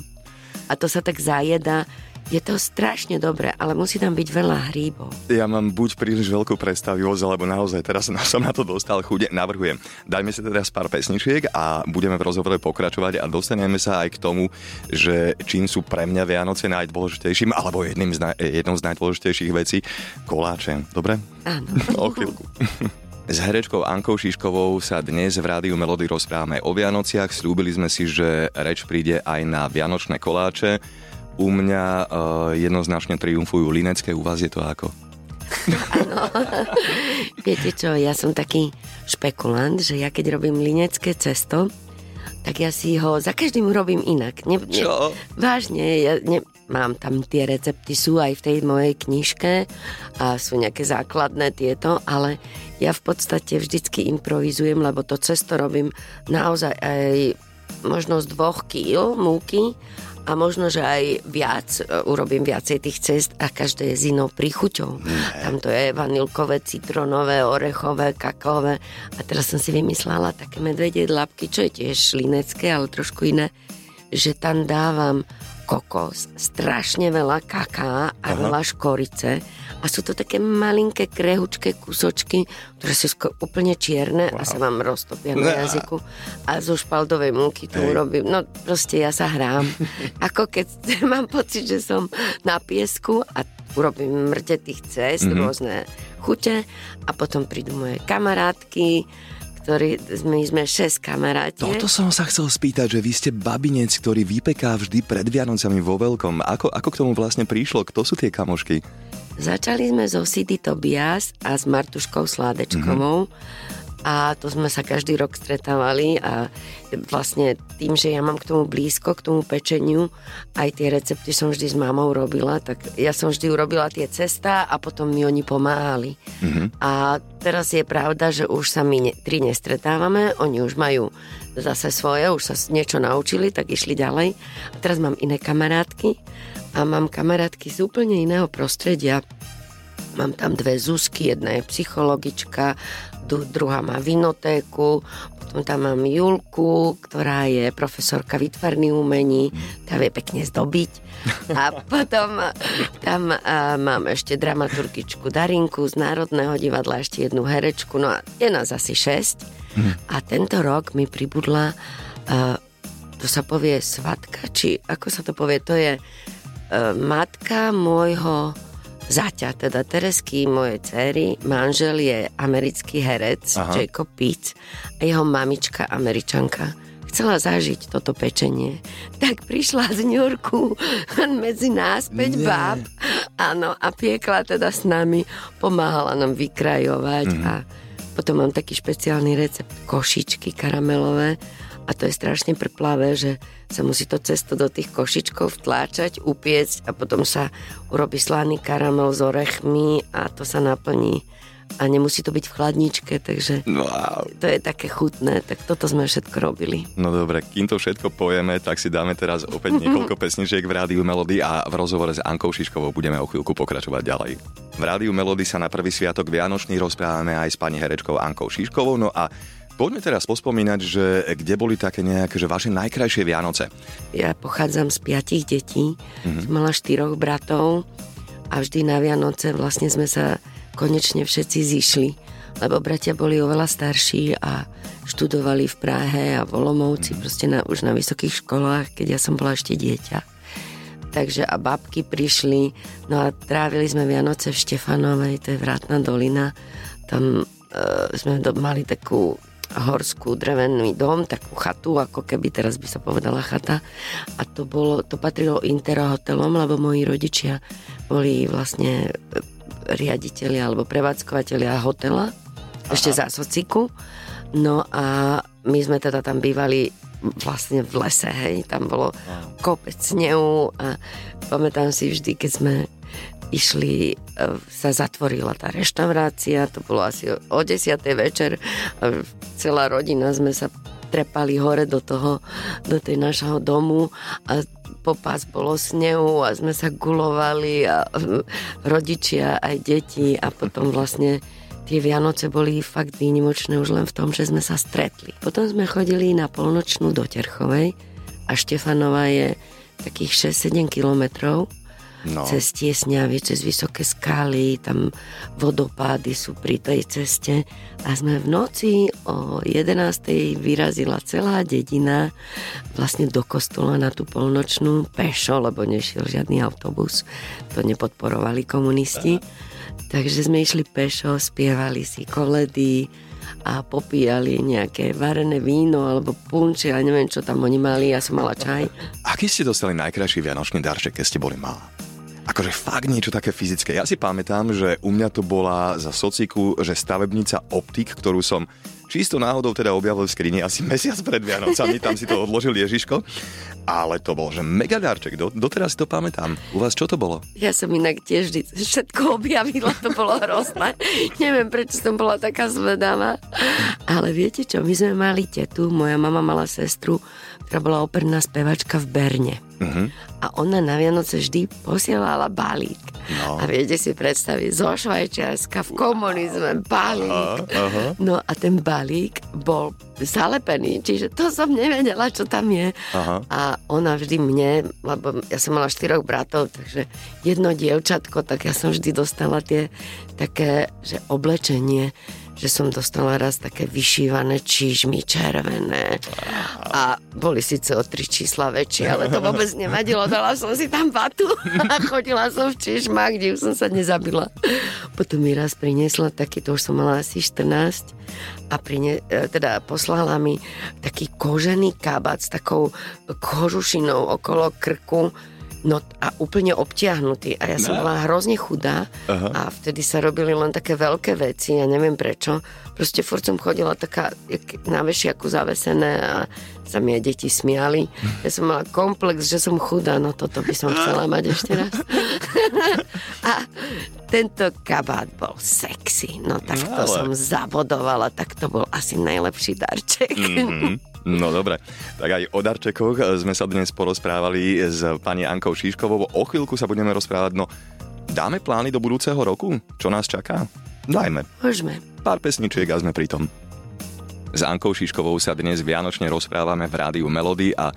Speaker 10: A to sa tak zajeda je to strašne dobré, ale musí tam byť veľa hríbov.
Speaker 9: Ja mám buď príliš veľkú predstavivosť, alebo naozaj teraz som na to dostal chude. Navrhujem, dajme si teraz pár pesničiek a budeme v rozhovore pokračovať a dostaneme sa aj k tomu, že čím sú pre mňa Vianoce najdôležitejším, alebo jedným z, naj, jednou z najdôležitejších vecí, koláče. Dobre?
Speaker 10: Áno.
Speaker 9: o chvíľku. S herečkou Ankou Šiškovou sa dnes v Rádiu Melody rozprávame o Vianociach. Slúbili sme si, že reč príde aj na Vianočné koláče. U mňa uh, jednoznačne triumfujú linecké, u vás je to ako?
Speaker 10: Viete čo, ja som taký špekulant, že ja keď robím linecké cesto, tak ja si ho za každým robím inak. Ne, ne,
Speaker 9: čo?
Speaker 10: Vážne, ja ne, mám tam tie recepty, sú aj v tej mojej knižke a sú nejaké základné tieto, ale ja v podstate vždycky improvizujem, lebo to cesto robím naozaj aj možno z dvoch kýl múky a možno, že aj viac, e, urobím viacej tých cest a každé je s inou príchuťou. Tam to je vanilkové, citronové, orechové, kakaové. A teraz som si vymyslela také medvedie dlapky, čo je tiež linecké, ale trošku iné, že tam dávam kokos, strašne veľa kaká a Aha. veľa škorice a sú to také malinké krehučké kusočky, ktoré sú sko- úplne čierne wow. a sa vám roztopia na jazyku a zo špaldovej múky to Hej. urobím. No proste ja sa hrám. Ako keď mám pocit, že som na piesku a urobím mrte tých cest, mm-hmm. rôzne chute a potom prídu moje kamarátky, ktorí my sme šesť kamaráti.
Speaker 9: Toto som sa chcel spýtať, že vy ste babinec, ktorý vypeká vždy pred Vianocami vo veľkom. Ako, ako k tomu vlastne prišlo? Kto sú tie kamošky?
Speaker 10: Začali sme so City Tobias a s Martuškou Sládečkovou. Mm-hmm. A to sme sa každý rok stretávali a vlastne tým, že ja mám k tomu blízko, k tomu pečeniu, aj tie recepty som vždy s mamou robila, tak ja som vždy urobila tie cesta a potom mi oni pomáhali. Mm-hmm. A teraz je pravda, že už sa my ne, tri nestretávame, oni už majú zase svoje, už sa niečo naučili, tak išli ďalej. A teraz mám iné kamarátky a mám kamarátky z úplne iného prostredia. Mám tam dve Zuzky, jedna je psychologička, druhá má vinotéku, potom tam mám Julku, ktorá je profesorka výtvarných umení, tá vie pekne zdobiť. A potom tam a, mám ešte dramaturgičku Darinku z Národného divadla, ešte jednu herečku, no a je nás asi šesť. A tento rok mi pribudla, a, to sa povie svatka, či ako sa to povie, to je a, matka môjho zaťa, teda Teresky, mojej cery, manžel je americký herec Aha. Jacob Pitts a jeho mamička američanka chcela zažiť toto pečenie. Tak prišla z New Yorku medzi nás 5 báb áno, a piekla teda s nami, pomáhala nám vykrajovať mm. a potom mám taký špeciálny recept košičky karamelové a to je strašne prplavé, že sa musí to cesto do tých košičkov vtláčať, upiecť a potom sa urobí slaný karamel s orechmi a to sa naplní a nemusí to byť v chladničke, takže wow. to je také chutné, tak toto sme všetko robili.
Speaker 9: No dobre, kým to všetko pojeme, tak si dáme teraz opäť niekoľko pesničiek v Rádiu Melody a v rozhovore s Ankou Šiškovou budeme o chvíľku pokračovať ďalej. V Rádiu Melody sa na prvý sviatok Vianočný rozprávame aj s pani herečkou Ankou Šiškovou, no a Poďme teraz pospomínať, že kde boli také nejaké, že vaše najkrajšie Vianoce?
Speaker 10: Ja pochádzam z piatich detí, mm-hmm. mala štyroch bratov a vždy na Vianoce vlastne sme sa konečne všetci zišli, lebo bratia boli oveľa starší a študovali v Prahe a v Olomovci, mm-hmm. proste na, už na vysokých školách, keď ja som bola ešte dieťa. Takže a babky prišli, no a trávili sme Vianoce v Štefanovej, to je Vrátna dolina, tam e, sme do, mali takú horskú drevený dom, takú chatu, ako keby teraz by sa povedala chata. A to, bolo, to patrilo Interhotelom, lebo moji rodičia boli vlastne e, riaditeľi alebo prevádzkovateľia hotela, Aha. ešte za sociku. No a my sme teda tam bývali vlastne v lese, hej, tam bolo kopec snehu a pamätám si vždy, keď sme išli, e, sa zatvorila tá reštaurácia, to bolo asi o 10. večer, celá rodina sme sa trepali hore do toho, do tej našho domu a popas bolo snehu a sme sa gulovali a rodičia aj deti a potom vlastne tie Vianoce boli fakt výnimočné už len v tom, že sme sa stretli. Potom sme chodili na polnočnú do Terchovej a Štefanova je takých 6-7 kilometrov no. cez tiesňavy, cez vysoké skaly, tam vodopády sú pri tej ceste a sme v noci o 11. vyrazila celá dedina vlastne do kostola na tú polnočnú pešo, lebo nešiel žiadny autobus, to nepodporovali komunisti. Takže sme išli pešo, spievali si koledy, a popíjali nejaké varené víno alebo punče a neviem, čo tam oni mali, ja som mala čaj.
Speaker 9: Aký ste dostali najkrajší vianočný darček, keď ste boli malá? Akože fakt niečo také fyzické. Ja si pamätám, že u mňa to bola za sociku, že stavebnica Optik, ktorú som čisto náhodou teda objavil v skrini asi mesiac pred Vianocami, tam si to odložil Ježiško. Ale to bol, že mega darček, do, doteraz si to pamätám. U vás čo to bolo?
Speaker 10: Ja som inak tiež vždy všetko objavila, to bolo hrozné. Neviem, prečo som bola taká zvedavá. Ale viete čo, my sme mali tetu, moja mama mala sestru, ktorá bola operná spevačka v Berne. Uh-huh. A ona na Vianoce vždy posielala balík. No. A viete si predstaviť, zo Švajčiarska v komunizme balík. Uh-huh. Uh-huh. No a ten balík bol zalepený, čiže to som nevedela, čo tam je. Uh-huh. A ona vždy mne, lebo ja som mala štyroch bratov, takže jedno dievčatko, tak ja som vždy dostala tie také, že oblečenie že som dostala raz také vyšívané čížmy červené. A boli síce o tri čísla väčšie, ale to vôbec nevadilo, dala som si tam vatu a chodila som v čížmach, kde už som sa nezabila. Potom mi raz priniesla taký, to už som mala asi 14 a prine, e, teda poslala mi taký kožený kabát s takou kožušinou okolo krku, No a úplne obtiahnutý. A ja som
Speaker 9: No.
Speaker 10: bola hrozne chudá
Speaker 9: Aha.
Speaker 10: a vtedy sa robili len také veľké veci, ja neviem prečo. Proste furt som chodila taká na vešiaku zavesené a sa mi aj deti smiali. Ja som mala komplex, že som chudá, no toto by som chcela mať ešte raz. a tento kabát bol sexy, no tak to
Speaker 9: Ale.
Speaker 10: som zabodovala, tak to bol asi najlepší darček.
Speaker 9: Mhm. No dobre, tak aj o darčekoch sme sa dnes porozprávali s pani Ankou Šíškovou. O chvíľku sa budeme rozprávať, no dáme plány do budúceho roku? Čo nás čaká? Dajme.
Speaker 10: Môžeme.
Speaker 9: Pár pesničiek a sme pri tom. S Ankou Šiškovou sa dnes vianočne rozprávame v rádiu Melody a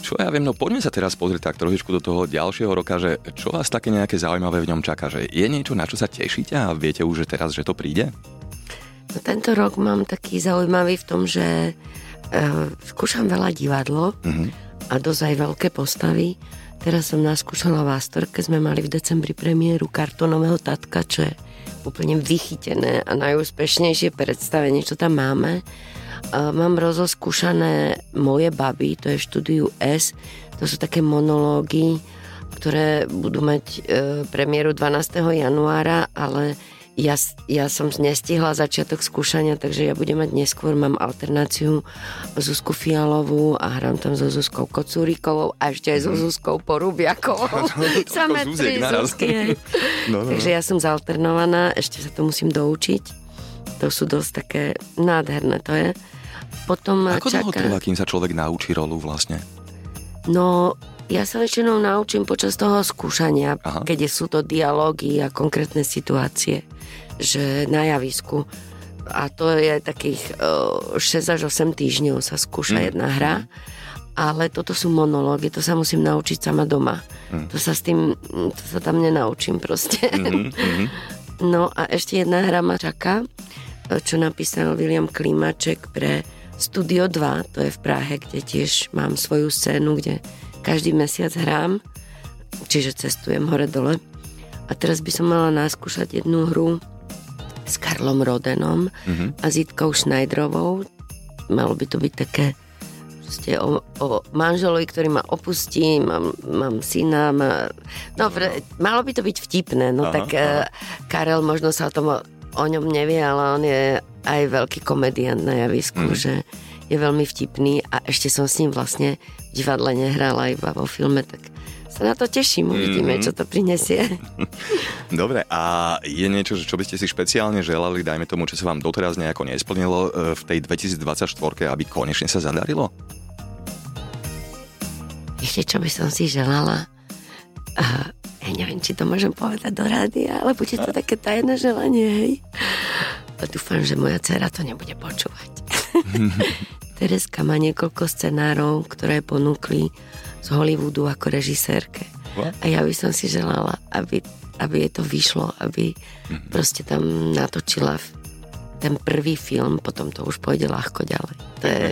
Speaker 9: čo ja viem, no poďme sa teraz pozrieť tak trošičku do toho ďalšieho roka, že čo vás také nejaké zaujímavé v ňom čaká, že je niečo, na čo sa tešíte a viete už, že teraz, že to príde?
Speaker 10: No, tento rok mám taký zaujímavý v tom, že uh, skúšam veľa divadlo
Speaker 9: Mhm.
Speaker 10: a dosť aj veľké postavy. Teraz som naskúšala v Astorke, sme mali v decembri premiéru kartonového tatka, čo je úplne vychytené a najúspešnejšie predstavenie, čo tam máme. Uh, mám rozoskúšané moje baby, to je štúdiu S, to sú také monológy, ktoré budú mať e, premiéru 12. januára, ale ja, ja som nestihla začiatok skúšania, takže ja budem mať neskôr, mám alternáciu Zuzku Fialovú a hrám tam so Zuzkou Kocúrikovou a ešte aj so Zuzkou Porubiakovou. Samé tri. Zuzky. hej.
Speaker 9: No, no, no.
Speaker 10: Takže ja som zalternovaná, ešte sa to musím doučiť. To sú dosť také nádherné, to je. Potom
Speaker 9: Ako dlho
Speaker 10: čaká...
Speaker 9: trvá, kým sa človek naučí rolu vlastne?
Speaker 10: No, ja sa väčšinou naučím počas toho skúšania,
Speaker 9: Aha.
Speaker 10: keď sú to dialógy a konkrétne situácie, že na javisku. A to je takých uh, 6 až 8 týždňov sa skúša
Speaker 9: Mm.
Speaker 10: jedna hra. Ale toto sú monológy, to sa musím naučiť sama doma.
Speaker 9: Mm.
Speaker 10: To sa s tým, to sa tam nenaučím proste.
Speaker 9: Mhm, mhm.
Speaker 10: No a ešte jedna hra ma čaká, čo napísal William Klimaček pre Studio 2, to je v Prahe, kde tiež mám svoju scénu, kde každý mesiac hrám, čiže cestujem hore-dole. A teraz by som mala naskúšať jednu hru s Karlom Rodenom
Speaker 9: Mhm.
Speaker 10: a Zitkou Schneiderovou. Malo by to byť také proste o, o manželovi, ktorý ma opustí, mám, mám syna, má... no pre, malo by to byť vtipné, no
Speaker 9: Aha,
Speaker 10: tak
Speaker 9: aha.
Speaker 10: uh, Karel možno sa o tom o, o ňom nevie, ale on je aj veľký komediant na javisku,
Speaker 9: Mhm.
Speaker 10: že je veľmi vtipný a ešte som s ním vlastne v divadle nehrala iba vo filme, tak sa na to teším, uvidíme,
Speaker 9: Mhm.
Speaker 10: čo to prinesie.
Speaker 9: Dobre, a je niečo, čo by ste si špeciálne želali, dajme tomu, čo sa vám doteraz nejako nesplnilo e, v tej 2024, aby konečne sa zadarilo?
Speaker 10: Ešte čo by som si želala? Uh, ja neviem, či to môžem povedať do rádia, ale bude to také tajné želanie, hej? A dúfam, že moja dcera to nebude počúvať. Tereska má niekoľko scenárov, ktoré ponúkli z Hollywoodu ako režisérke.
Speaker 9: What?
Speaker 10: A ja by som si želala, aby, aby jej to vyšlo, aby proste tam natočila ten prvý film, potom to už pôjde ľahko ďalej. To je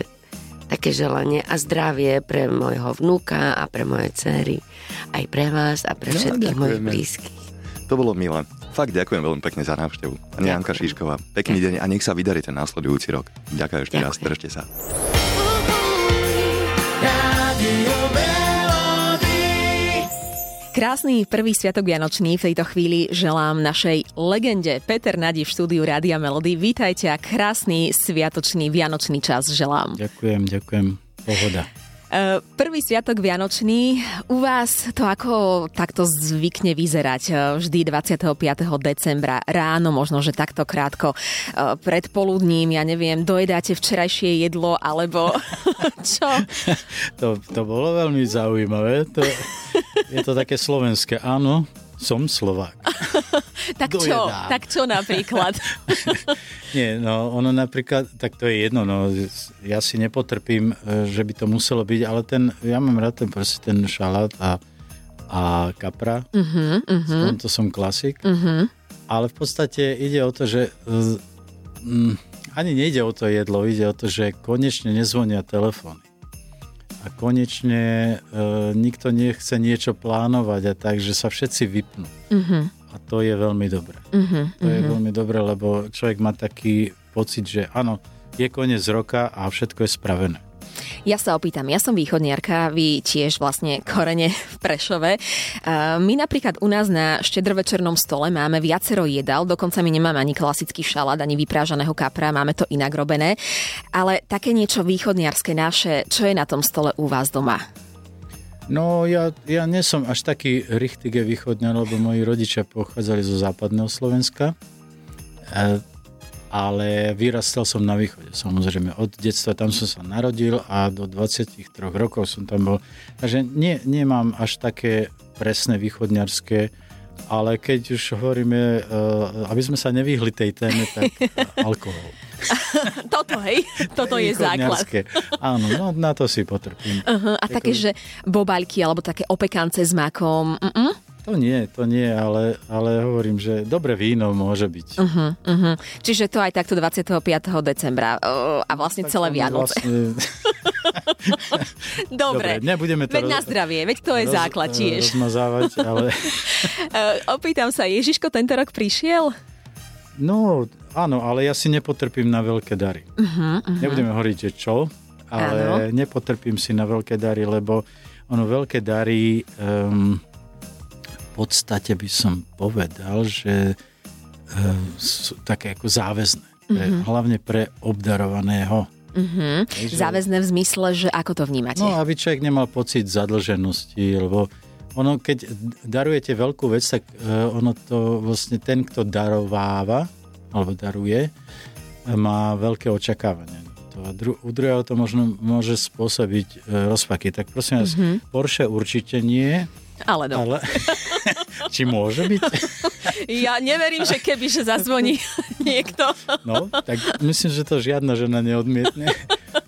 Speaker 10: také želanie a zdravie pre môjho vnúka a pre moje cery, aj pre vás a pre
Speaker 9: No,
Speaker 10: všetkých mojich
Speaker 9: ďakujeme.
Speaker 10: blízkych.
Speaker 9: To bolo milé. Fakt ďakujem veľmi pekne za návštevu. Pani Janka Šišková, pekný deň a nech sa vydarí ten následujúci rok. Ďakujem ešte raz, držte sa.
Speaker 11: Krásny prvý sviatok Vianočný v tejto chvíli želám našej legende Peter Nadi v štúdiu Rádia Melody. Vítajte a krásny sviatočný Vianočný čas želám.
Speaker 12: Ďakujem, ďakujem. Pohoda.
Speaker 11: E, Prvý sviatok Vianočný, u vás to ako takto zvykne vyzerať e, vždy 25. decembra ráno, možno, že takto krátko e, pred poludním, ja neviem, dojedáte včerajšie jedlo, alebo čo?
Speaker 12: To, to bolo veľmi zaujímavé. To, je to také slovenské. Áno, som Slovák.
Speaker 11: Tak čo?
Speaker 12: Dojedám.
Speaker 11: Tak čo napríklad?
Speaker 12: Nie, no ono napríklad, tak to je jedno, no ja si nepotrpím, e, že by to muselo byť, ale ten, ja mám rád ten proste ten šalát a, a kapra,
Speaker 11: Mhm,
Speaker 12: v
Speaker 11: mhm,
Speaker 12: tomto som klasik,
Speaker 11: mhm.
Speaker 12: ale v podstate ide o to, že e, mm, ani nejde o to jedlo, ide o to, že konečne nezvonia telefóny. A konečne e, nikto nechce niečo plánovať a tak, že sa všetci vypnú.
Speaker 11: Mhm,
Speaker 12: A to je veľmi dobré.
Speaker 11: mhm,
Speaker 12: To je
Speaker 11: mhm.
Speaker 12: veľmi dobré, lebo človek má taký pocit, že áno, je koniec roka a všetko je spravené.
Speaker 11: Ja sa opýtam, ja som východniarka, vy tiež vlastne korene v Prešove. My napríklad u nás na štedrovečernom stole máme viacero jedal, dokonca my nemáme ani klasický šalát, ani vyprážaného kapra, máme to inak robené. Ale také niečo východniarské naše, čo je na tom stole u vás doma?
Speaker 12: No ja, ja nie som až taký richtige východňar, lebo moji rodičia pochádzali zo západného Slovenska. E, ale vyrastal som na východe, samozrejme. Od detstva tam som sa narodil a do 23 rokov som tam bol. Takže nie, nemám až také presné východňarské, ale keď už hovoríme, eh, aby sme sa nevyhli tej téme, tak alkohol.
Speaker 11: Toto, hej? Toto je základ.
Speaker 12: Áno, no na to si potrpím.
Speaker 11: Uh-huh. A také, že bobaľky alebo také opekance s makom. Uh-uh.
Speaker 12: To nie, to nie, ale, ale hovorím, že dobre víno môže byť.
Speaker 11: Uh-huh, uh-huh. Čiže to aj takto 25. decembra uh, a vlastne tak celé Vianoce. Vlastne... dobre,
Speaker 12: dobre, nebudeme to...
Speaker 11: Veď roz... na zdravie, veď to je roz... základ tiež.
Speaker 12: Rozmazávať, ale...
Speaker 11: uh, opýtam sa, Ježiško tento rok prišiel?
Speaker 12: No, áno, ale ja si nepotrpím na veľké dary. Uh-huh, uh-huh. Nebudeme hovoriť, že čo, ale áno. nepotrpím si na veľké dary, lebo ono veľké dary... Um, podstate by som povedal, že e, sú také ako záväzné. Pre, mm-hmm. Hlavne pre obdarovaného.
Speaker 11: Mm-hmm. Takže, záväzné v zmysle, že ako to vnímate?
Speaker 12: No, aby človek nemal pocit zadlženosti, lebo ono, keď darujete veľkú vec, tak uh, ono to vlastne ten, kto darováva, alebo daruje, má veľké očakávania. To dru- u druhého to možno môže spôsobiť uh, rozpaky. Tak prosím vás, mm-hmm. Porsche určite nie,
Speaker 11: ale no. Ale,
Speaker 12: či môže byť?
Speaker 11: Ja neverím, že keby, že zazvoní niekto.
Speaker 12: No, tak myslím, že to žiadna žena neodmietne.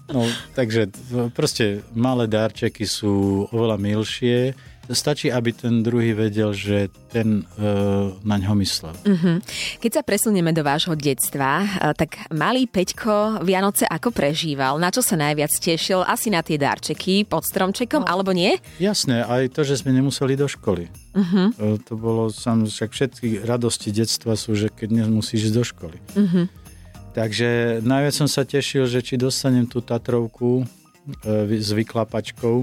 Speaker 12: No, takže proste malé dárčeky sú oveľa milšie stačí, aby ten druhý vedel, že ten uh, na ňo myslel. Uh-huh.
Speaker 11: Keď sa presunieme do vášho detstva, uh, tak malý Peťko Vianoce ako prežíval? Na čo sa najviac tešil? Asi na tie darčeky pod stromčekom, no, alebo nie?
Speaker 12: Jasné, aj to, že sme nemuseli do školy. Uh-huh. Uh, to bolo, sam, však všetky radosti detstva sú, že keď nemusíš ísť do školy. Uh-huh. Takže najviac som sa tešil, že či dostanem tú Tatrovku e, s vyklapačkou,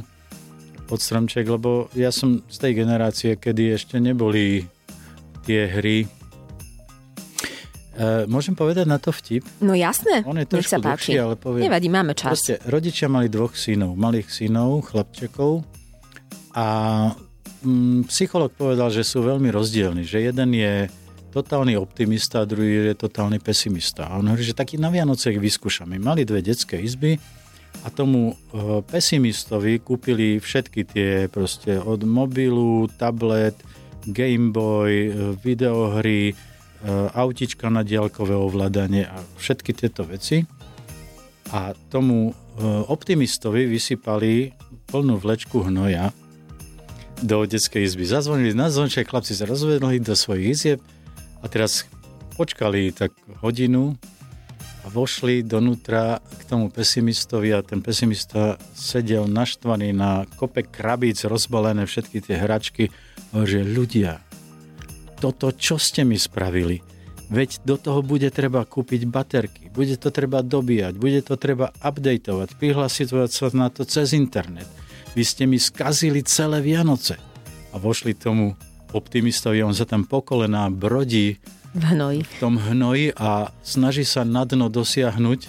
Speaker 12: pod stromček, lebo ja som z tej generácie, kedy ešte neboli tie hry. E, môžem povedať na to vtip?
Speaker 11: No jasné,
Speaker 12: On je nech sa páči. Dlhší, ale poviem,
Speaker 11: Nevadí, máme čas.
Speaker 12: Proste, rodičia mali dvoch synov, malých synov, chlapčekov a mm, psycholog povedal, že sú veľmi rozdielni, že jeden je totálny optimista a druhý je totálny pesimista. A on hovorí, že taký na Vianoce ich vyskúšame. Mali dve detské izby, a tomu eh, pesimistovi kúpili všetky tie proste od mobilu, tablet, Gameboy, eh, videohry, eh, autička na diaľkové ovládanie a všetky tieto veci. A tomu optimistovi vysypali plnú vlečku hnoja do detskej izby. Zazvonili na zvonček, chlapci sa rozvedli do svojich izieb a teraz počkali tak hodinu, vošli donútra k tomu pesimistovi a ten pesimista sedel naštvaný na kope krabíc, rozbalené všetky tie hračky. Že ľudia, toto čo ste mi spravili? Veď do toho bude treba kúpiť baterky, bude to treba dobíjať, bude to treba updateovať, prihlásiť sa na to cez internet. Vy ste mi skazili celé Vianoce. A vošli tomu optimistovi, on sa tam pokolená brodí
Speaker 11: v hnoji.
Speaker 12: V tom hnoji a snaží sa na dno dosiahnuť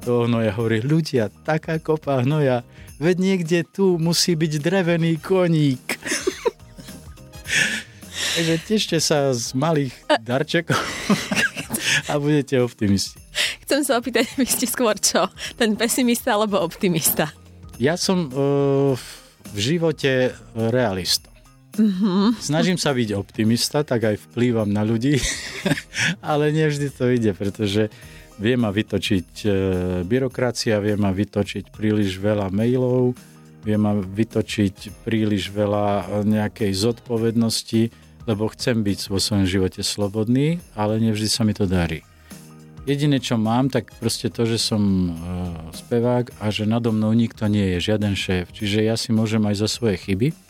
Speaker 12: toho hnoja. Hovorí, ľudia, taká kopa hnoja, veď niekde tu musí byť drevený koník. Takže tešte sa z malých darčekov a budete optimisti.
Speaker 11: Chcem sa opýtať, vy ste skôr čo? Ten pesimista alebo optimista?
Speaker 12: Ja som uh, v živote realista. Mm-hmm. Snažím sa byť optimista, tak aj vplývam na ľudí, ale nevždy to ide, pretože vie ma vytočiť e, byrokracia, vie ma vytočiť príliš veľa mailov, vie ma vytočiť príliš veľa e, nejakej zodpovednosti, lebo chcem byť vo svojom živote slobodný, ale nevždy sa mi to darí. Jediné, čo mám, tak proste to, že som e, spevák a že nado mnou nikto nie je, žiaden šéf. Čiže ja si môžem aj za svoje chyby,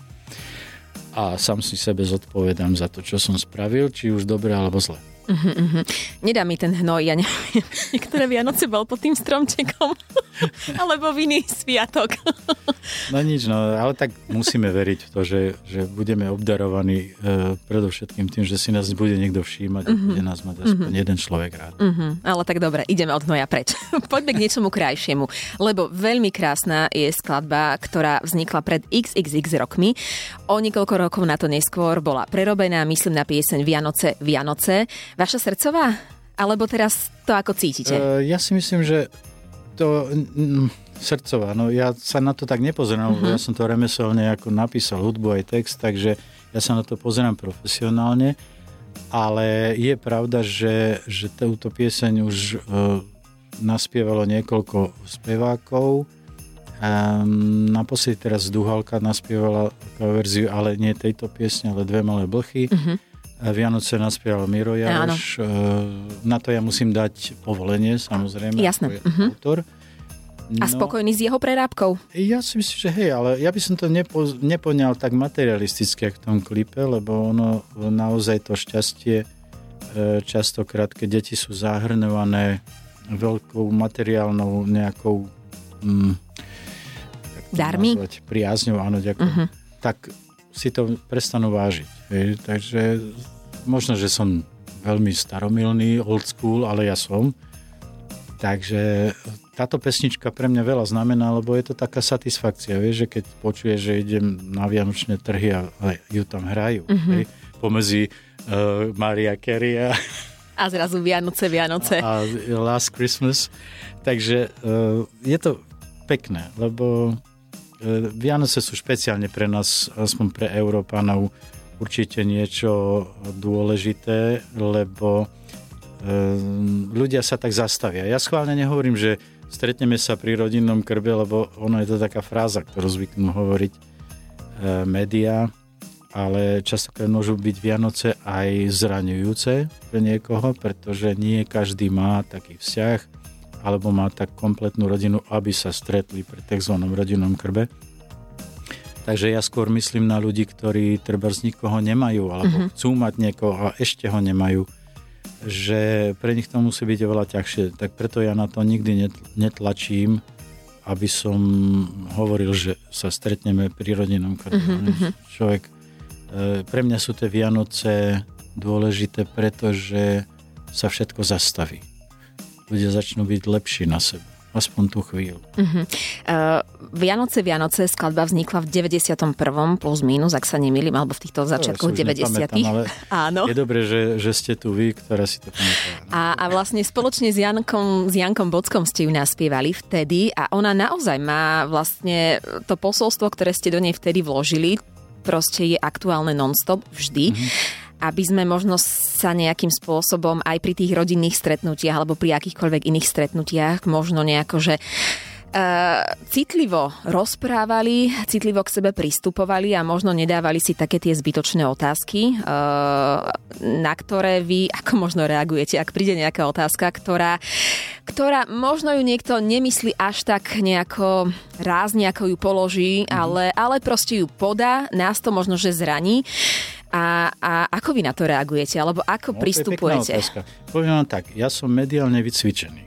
Speaker 12: a sám si sebe zodpovedám za to, čo som spravil, či už dobre alebo zle.
Speaker 11: Uh-huh, uh-huh. Nedá mi ten hnoj, ja neviem. Niektoré Vianoce bol pod tým stromčekom. Alebo v iný sviatok.
Speaker 12: no nič, no, ale tak musíme veriť v to, že, že budeme obdarovaní e, predovšetkým tým, že si nás bude niekto všímať uh-huh. a bude nás mať aspoň uh-huh. jeden človek rád.
Speaker 11: Uh-huh. Ale tak dobre, ideme od hnoja preč. Poďme k niečomu krajšiemu, lebo veľmi krásna je skladba, ktorá vznikla pred XXX rokmi. O niekoľko rokov na to neskôr bola prerobená, myslím na pieseň Vianoce, Vianoce. Vaša srdcová? Alebo teraz to ako cítite? Uh,
Speaker 12: ja si myslím, že to mm, srdcová, no ja sa na to tak nepozerám, uh-huh. ja som to remeselne ako napísal hudbu aj text, takže ja sa na to pozerám profesionálne, ale je pravda, že, že túto pieseň už uh, naspievalo niekoľko spevákov, Um, naposledy teraz Duhalka naspievala verziu, ale nie tejto piesne, ale dve malé blchy. Uh-huh. Vianoce naspieval Miro Jaroš. Na to ja musím dať povolenie, samozrejme.
Speaker 11: Jasné. Ako uh-huh. autor. No, a spokojný s jeho prerábkou?
Speaker 12: Ja si myslím, že hej, ale ja by som to nepo, nepoňal tak materialisticky v tom klipe, lebo ono naozaj to šťastie e, častokrát, keď deti sú zahrnované veľkou materiálnou nejakou mm,
Speaker 11: Darmi?
Speaker 12: Priazňou, áno, ďakujem. Uh-huh. Tak si to prestanú vážiť. Hej. Takže možno, že som veľmi staromilný, old school, ale ja som. Takže táto pesnička pre mňa veľa znamená, lebo je to taká satisfakcia, vieš, že keď počuje, že idem na vianočné trhy a, a ju tam hrajú, mm-hmm. hej, pomedzi uh, Maria Carey a,
Speaker 11: a zrazu Vianoce, Vianoce.
Speaker 12: A, a Last Christmas. Takže uh, je to pekné, lebo Vianoce sú špeciálne pre nás, aspoň pre Európanov, určite niečo dôležité, lebo Ehm, ľudia sa tak zastavia. Ja schválne nehovorím, že stretneme sa pri rodinnom krbe, lebo ono je to taká fráza, ktorú zvyknú hovoriť e, médiá, ale častokrát môžu byť Vianoce aj zraňujúce pre niekoho, pretože nie každý má taký vzťah alebo má tak kompletnú rodinu, aby sa stretli pri tzv. rodinnom krbe. Takže ja skôr myslím na ľudí, ktorí treba z nikoho nemajú, alebo mm-hmm. chcú mať niekoho a ešte ho nemajú že pre nich to musí byť oveľa ťažšie. Tak preto ja na to nikdy netlačím, aby som hovoril, že sa stretneme pri rodinnom krbe. Uh-huh, Človek, e, pre mňa sú tie Vianoce dôležité, pretože sa všetko zastaví. Ľudia začnú byť lepší na seba aspoň tú chvíľu. Uh-huh.
Speaker 11: Uh, Vianoce, Vianoce, skladba vznikla v 91. plus minus, ak sa nemýlim, alebo v týchto začiatkoch ja 90.
Speaker 12: Ale Áno. Je dobré, že, že ste tu vy, ktorá si to pamätá.
Speaker 11: A, a vlastne spoločne s Jankom, s Jankom Bockom ste ju naspievali vtedy a ona naozaj má vlastne to posolstvo, ktoré ste do nej vtedy vložili, proste je aktuálne non-stop vždy. Uh-huh aby sme možno sa nejakým spôsobom aj pri tých rodinných stretnutiach alebo pri akýchkoľvek iných stretnutiach možno nejako, že Uh, citlivo rozprávali, citlivo k sebe pristupovali a možno nedávali si také tie zbytočné otázky, uh, na ktoré vy ako možno reagujete, ak príde nejaká otázka, ktorá, ktorá možno ju niekto nemyslí až tak nejako rázne, ako ju položí, mm. ale, ale proste ju podá, nás to možno, že zraní. A, a ako vy na to reagujete? Alebo ako no, pristupujete?
Speaker 12: Poviem vám tak, ja som mediálne vycvičený.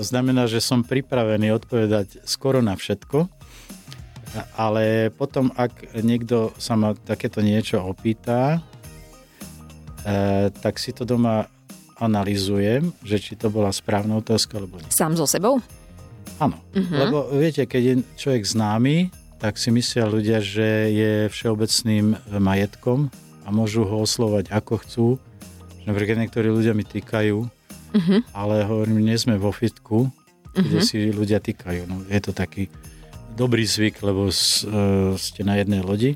Speaker 12: To znamená, že som pripravený odpovedať skoro na všetko, ale potom, ak niekto sa ma takéto niečo opýta, e, tak si to doma analizujem, že či to bola správna otázka alebo nie.
Speaker 11: Sám so sebou?
Speaker 12: Áno, uh-huh. lebo viete, keď je človek známy, tak si myslia ľudia, že je všeobecným majetkom a môžu ho oslovať ako chcú. Napríklad niektorí ľudia mi týkajú, uh-huh. ale hovorím, nie sme vo fitku, kde uh-huh. si ľudia týkajú. No, je to taký dobrý zvyk, lebo s, uh, ste na jednej lodi.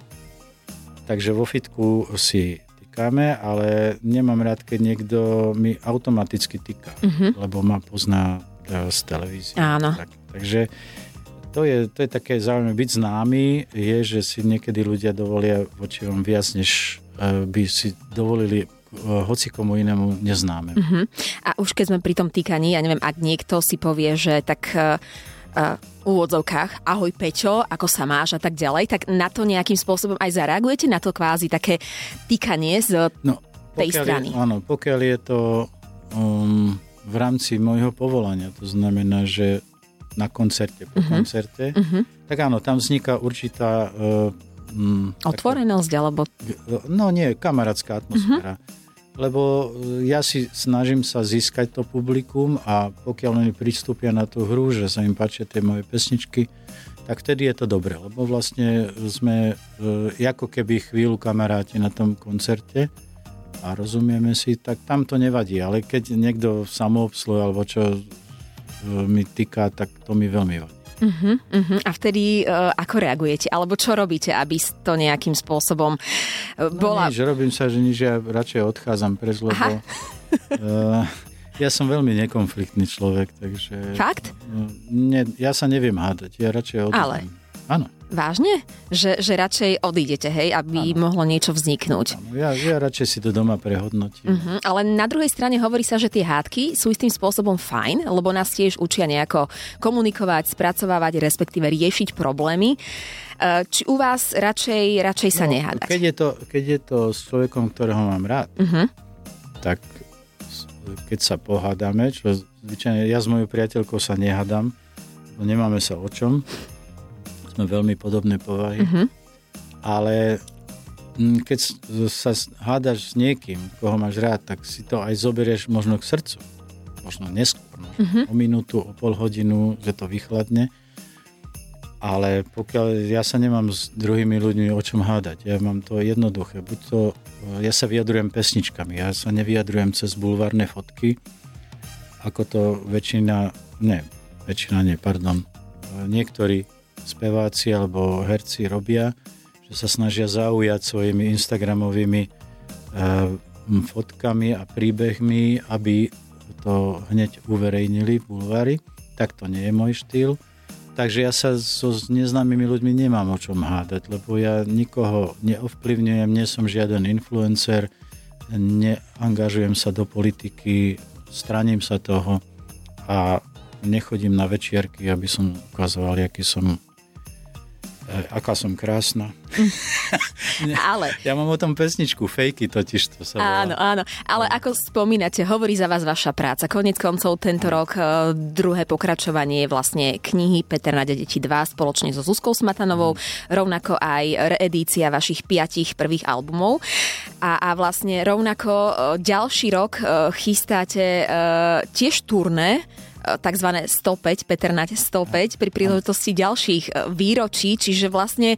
Speaker 12: Takže vo fitku si týkame, ale nemám rád, keď niekto mi automaticky týka, uh-huh. lebo ma pozná uh, z televízie.
Speaker 11: Áno.
Speaker 12: Tak, takže to je, to je také zaujímavé. Byť známy je, že si niekedy ľudia dovolia voči vám viac, než uh, by si dovolili uh, hoci komu inému neznáme. Uh-huh.
Speaker 11: A už keď sme pri tom týkaní, ja neviem, ak niekto si povie, že tak uh, uh, úvodzovkách ahoj Peťo, ako sa máš a tak ďalej, tak na to nejakým spôsobom aj zareagujete? Na to kvázi také týkanie z...
Speaker 12: No,
Speaker 11: tej strany.
Speaker 12: Je, áno, pokiaľ je to um, v rámci môjho povolania, to znamená, že na koncerte, po
Speaker 11: Mhm.
Speaker 12: koncerte,
Speaker 11: Mhm.
Speaker 12: tak áno, tam vzniká určitá... Uh, um,
Speaker 11: Otvorenosť, alebo...
Speaker 12: no nie, kamarátska atmosféra. Lebo e, ja si snažím sa získať to publikum a pokiaľ oni pristúpia na tú hru, že sa im páčia tie moje pesničky, tak vtedy je to dobre, lebo vlastne sme e, ako keby chvíľu kamaráti na tom koncerte a rozumieme si, tak tam to nevadí, ale keď niekto samoobsluhuje alebo čo mi týka, tak to mi veľmi vadí.
Speaker 11: Uh-huh, uh-huh. A vtedy uh, ako reagujete? Alebo čo robíte, aby to nejakým spôsobom uh, bola...
Speaker 12: No nič, robím sa, že nič, ja radšej odchádzam preč, lebo uh, ja som veľmi nekonfliktný človek, takže...
Speaker 11: Fakt?
Speaker 12: Uh, ne, ja sa neviem hádať, ja radšej odídem.
Speaker 11: Ale?
Speaker 12: Áno.
Speaker 11: Vážne? Že, že radšej odídete, hej, aby ano. mohlo niečo vzniknúť.
Speaker 12: Ja, ja radšej si to doma prehodnotím.
Speaker 11: Uh-huh. Ale na druhej strane hovorí sa, že tie hádky sú istým spôsobom fajn, lebo nás tiež učia nejako komunikovať, spracovávať, respektíve riešiť problémy. Či u vás radšej, radšej sa
Speaker 12: no,
Speaker 11: nehádať?
Speaker 12: Keď je, to, keď je to s človekom, ktorého mám rád,
Speaker 11: uh-huh.
Speaker 12: tak keď sa pohádame, čo zvyčajne ja s mojou priateľkou sa nehádam, nemáme sa o čom, sme veľmi podobné povahy,
Speaker 11: uh-huh.
Speaker 12: ale mm, keď sa hádaš s niekým, koho máš rád, tak si to aj zoberieš možno k srdcu. Možno neskôr, možno uh-huh. o minútu, o pol hodinu, že to vychladne. Ale pokiaľ ja sa nemám s druhými ľuďmi o čom hádať, ja mám to jednoduché. Buď to, ja sa vyjadrujem pesničkami, ja sa nevyjadrujem cez bulvárne fotky, ako to väčšina, ne, väčšina nie, pardon, niektorí speváci alebo herci robia, že sa snažia zaujať svojimi instagramovými e, fotkami a príbehmi, aby to hneď uverejnili v bulvári. Tak to nie je môj štýl. Takže ja sa so neznámymi ľuďmi nemám o čom hádať, lebo ja nikoho neovplyvňujem, nie som žiaden influencer, neangažujem sa do politiky, straním sa toho a nechodím na večierky, aby som ukazoval, aký som aká som krásna.
Speaker 11: ale...
Speaker 12: Ja mám o tom pesničku, fejky totiž to sa volá.
Speaker 11: Áno, áno. Ale ako spomínate, hovorí za vás vaša práca. Konec koncov tento rok uh, druhé pokračovanie vlastne knihy Peter na deti 2 spoločne so Zuzkou Smatanovou, mm. rovnako aj reedícia vašich piatich prvých albumov. A, a vlastne rovnako uh, ďalší rok chystáte tiež turné tzv. 105, Peter Nať 105 pri príležitosti ďalších výročí, čiže vlastne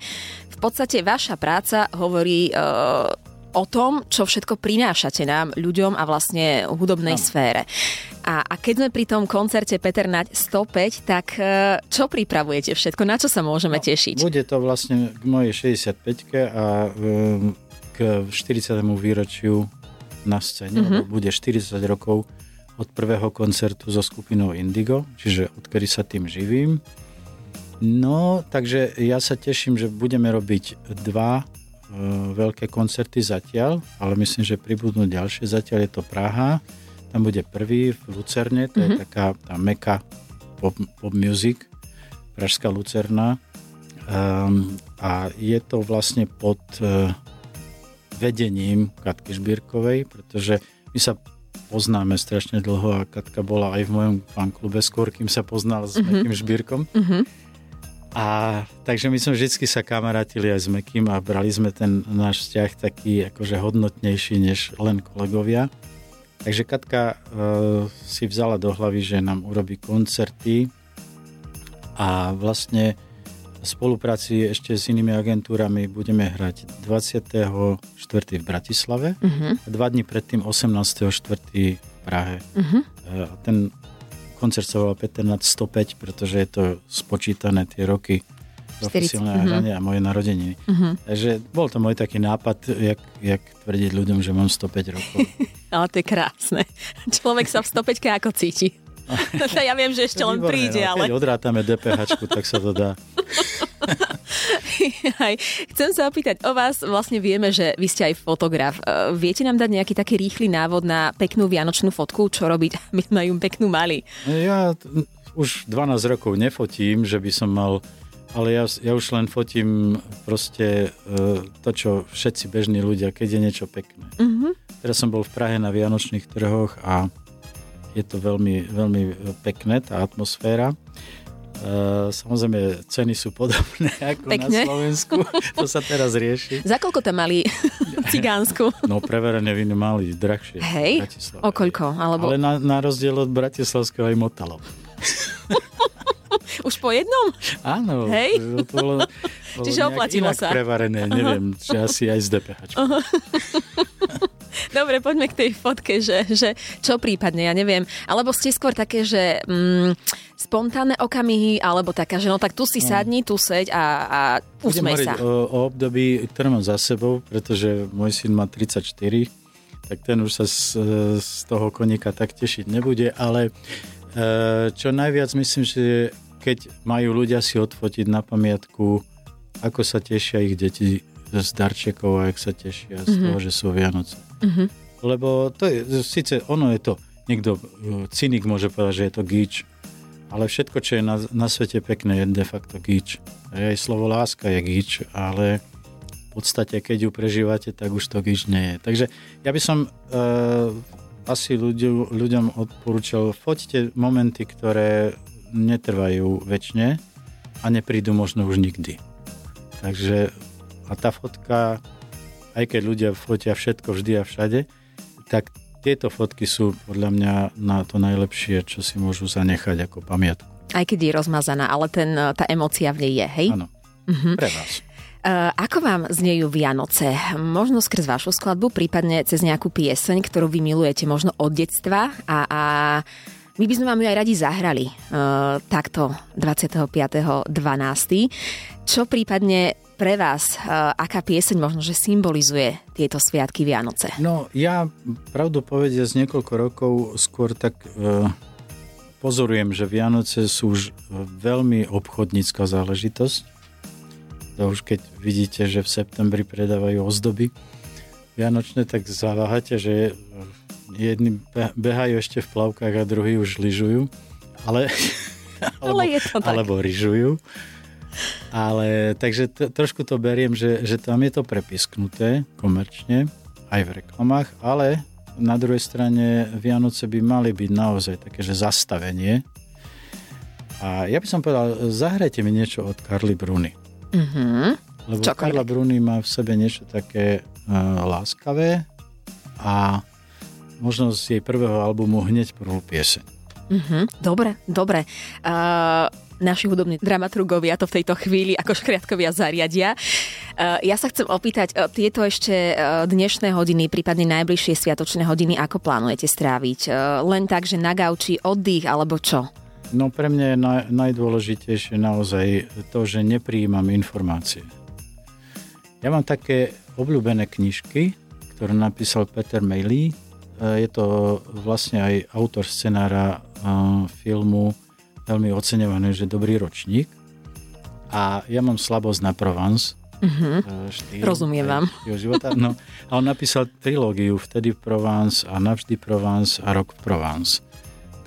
Speaker 11: v podstate vaša práca hovorí uh, o tom, čo všetko prinášate nám, ľuďom a vlastne hudobnej no. sfére. A, a keď sme pri tom koncerte Peter Nať 105, tak uh, čo pripravujete všetko? Na čo sa môžeme
Speaker 12: no,
Speaker 11: tešiť?
Speaker 12: Bude to vlastne k mojej 65 a k 40. výročiu na scéne, mm-hmm. bude 40 rokov od prvého koncertu so skupinou Indigo, čiže odkedy sa tým živím. No, takže ja sa teším, že budeme robiť dva e, veľké koncerty zatiaľ, ale myslím, že pribudnú ďalšie. Zatiaľ je to Praha, tam bude prvý v Lucerne, to mm-hmm. je taká tá meka pop, pop music, Pražská Lucerna. Um, a je to vlastne pod uh, vedením Katky Žbírkovej, pretože my sa poznáme strašne dlho a Katka bola aj v mojom fanklube skôr, kým sa poznal s mm-hmm. Mekým Žbírkom.
Speaker 11: Mm-hmm.
Speaker 12: A takže my sme vždy sa kamarátili aj s Mekým a brali sme ten náš vzťah taký akože hodnotnejší než len kolegovia. Takže Katka uh, si vzala do hlavy, že nám urobí koncerty a vlastne v spolupráci ešte s inými agentúrami budeme hrať 24. v Bratislave uh-huh. a dva dní predtým 18. 4. v Prahe. Uh-huh. A ten koncert sa volá Peter nad 105, pretože je to spočítané tie roky profesionálne uh-huh. hranie a moje narodeniny. Uh-huh. Takže bol to môj taký nápad, jak, jak tvrdiť ľuďom, že mám 105 rokov.
Speaker 11: Ale to je krásne. Človek sa v 105 ako cíti. ja viem, že ešte len príde,
Speaker 12: no,
Speaker 11: ale...
Speaker 12: Keď odrátame DPH, tak sa to dá.
Speaker 11: Aj, chcem sa opýtať o vás, vlastne vieme, že vy ste aj fotograf. Viete nám dať nejaký taký rýchly návod na peknú vianočnú fotku, čo robiť, aby sme ju peknú mali?
Speaker 12: Ja už 12 rokov nefotím, že by som mal ale ja, ja už len fotím proste uh, to, čo všetci bežní ľudia, keď je niečo pekné.
Speaker 11: Uh-huh.
Speaker 12: Teraz som bol v Prahe na Vianočných trhoch a je to veľmi, veľmi pekné, tá atmosféra. Uh, samozrejme, ceny sú podobné ako
Speaker 11: Pekne.
Speaker 12: na Slovensku. To sa teraz rieši.
Speaker 11: Za koľko tam mali cigánsku?
Speaker 12: No preverené víny mali drahšie.
Speaker 11: Hej? O koľko? Alebo...
Speaker 12: Ale na, na rozdiel od Bratislavského aj Motalo.
Speaker 11: Už po jednom?
Speaker 12: Áno.
Speaker 11: Hej?
Speaker 12: To bolo, bolo
Speaker 11: Čiže oplatilo sa.
Speaker 12: prevarené, neviem, či asi aj z DPH.
Speaker 11: Dobre, poďme k tej fotke, že, že čo prípadne, ja neviem. Alebo ste skôr také, že mm, spontánne okamihy, alebo taká, že no tak tu si sadni, tu seď a, a usmej sa.
Speaker 12: O, o období, ktoré mám za sebou, pretože môj syn má 34, tak ten už sa z, z toho koníka tak tešiť nebude, ale e, čo najviac myslím, že keď majú ľudia si odfotiť na pamiatku, ako sa tešia ich deti z darčekov a jak sa tešia z
Speaker 13: Mhm.
Speaker 12: toho, že sú Vianoce.
Speaker 13: Mhm.
Speaker 12: Lebo to je, síce ono je to, niekto, e, cynik môže povedať, že je to gíč, ale všetko, čo je na, na svete pekné, je de facto gíč. Aj slovo láska je gíč, ale v podstate, keď ju prežívate, tak už to gíč nie je. Takže ja by som e, asi ľuďu, ľuďom odporúčal, foťte momenty, ktoré netrvajú väčšine a neprídu možno už nikdy. Takže a tá fotka, aj keď ľudia fotia všetko vždy a všade, tak tieto fotky sú podľa mňa na to najlepšie, čo si môžu zanechať ako pamiatku.
Speaker 11: Aj keď je rozmazaná, ale ten, tá emócia v nej je, hej?
Speaker 12: Áno,
Speaker 11: Mhm.
Speaker 12: pre vás.
Speaker 11: Uh, ako vám znejú Vianoce? Možno skrz vašu skladbu, prípadne cez nejakú pieseň, ktorú vy milujete možno od detstva a, a my by sme vám ju aj radi zahrali uh, takto 25.12. Čo prípadne pre vás, uh, aká pieseň možno, že symbolizuje tieto sviatky Vianoce?
Speaker 12: No ja pravdu povedia z niekoľko rokov skôr tak e, pozorujem, že Vianoce sú už veľmi obchodnícka záležitosť. To už keď vidíte, že v septembri predávajú ozdoby vianočné, tak zaváhate, že jedni be- behajú ešte v plavkách a druhí už lyžujú. Ale,
Speaker 11: Ale je to tak.
Speaker 12: alebo ryžujú. Ale takže to, trošku to beriem, že, že tam je to prepisknuté komerčne, aj v reklamách, ale na druhej strane Vianoce by mali byť naozaj také, že zastavenie. A ja by som povedal, zahrajte mi niečo od Karly Bruny.
Speaker 11: Mhm.
Speaker 12: Lebo
Speaker 11: Čokoľvek.
Speaker 12: Karla Bruny má v sebe niečo také uh, láskavé a možno z jej prvého albumu hneď prvú pieseň.
Speaker 11: Mhm, dobre, dobre. Uh, naši hudobní dramaturgovia to v tejto chvíli ako škriatkovia zariadia. Uh, ja sa chcem opýtať, uh, tieto ešte uh, dnešné hodiny, prípadne najbližšie sviatočné hodiny, ako plánujete stráviť? Len tak, že na gauči oddych, alebo čo?
Speaker 12: No pre mňa je naj, najdôležitejšie naozaj to, že nepríjimam informácie. Ja mám také obľúbené knižky, ktoré napísal Peter. E, Je to vlastne aj autor scenára e, filmu veľmi oceňovaný, že dobrý ročník. A ja mám slabosť na Provence.
Speaker 11: Mhm.
Speaker 12: e, štýl,
Speaker 11: Rozumiem vám.
Speaker 12: Života. No, a on napísal trilógiu Vtedy v Provence a Navždy Provence a Rok v Provence.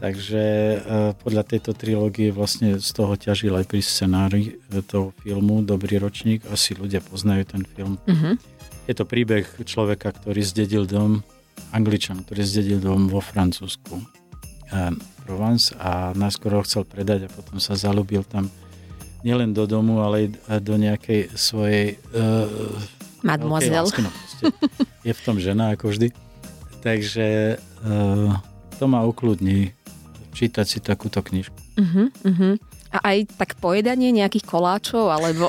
Speaker 12: Takže e, podľa tejto trilógie vlastne z toho ťažil aj pri scenári e, toho filmu Dobrý ročník. Asi ľudia poznajú ten film.
Speaker 11: Mhm.
Speaker 12: Je to príbeh človeka, ktorý zdedil dom, Angličan, ktorý zdedil dom vo Francúzsku. Provence a najskôr ho chcel predať a potom sa zalúbil tam nielen do domu, ale aj do nejakej svojej e,
Speaker 11: Mademoiselle.
Speaker 12: lásky. No, je v tom žena, ako vždy. Takže e, to ma ukludní čítať si takúto knižku.
Speaker 11: Uh-huh, uh-huh. A aj tak pojedanie nejakých koláčov, alebo...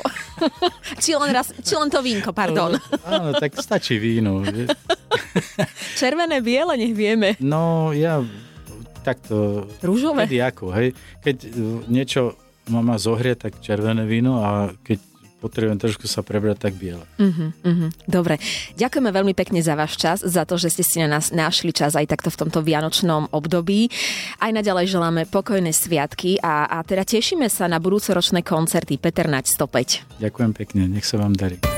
Speaker 11: či, len raz, či len to vínko, pardon.
Speaker 12: Áno, tak stačí víno.
Speaker 11: Červené, biele, nech vieme.
Speaker 12: No, ja takto...
Speaker 11: Rúžové?
Speaker 12: Kedy ako, hej? Keď uh, niečo ma má zohrieť, tak červené víno a keď potrebujem trošku sa prebrať, tak biele.
Speaker 11: Uh-huh, uh-huh. Dobre. Ďakujeme veľmi pekne za váš čas, za to, že ste si na nás našli čas aj takto v tomto vianočnom období. Aj naďalej želáme pokojné sviatky a, a teda tešíme sa na budúcoročné koncerty Peter Nať 105.
Speaker 12: Ďakujem pekne, nech sa vám darí.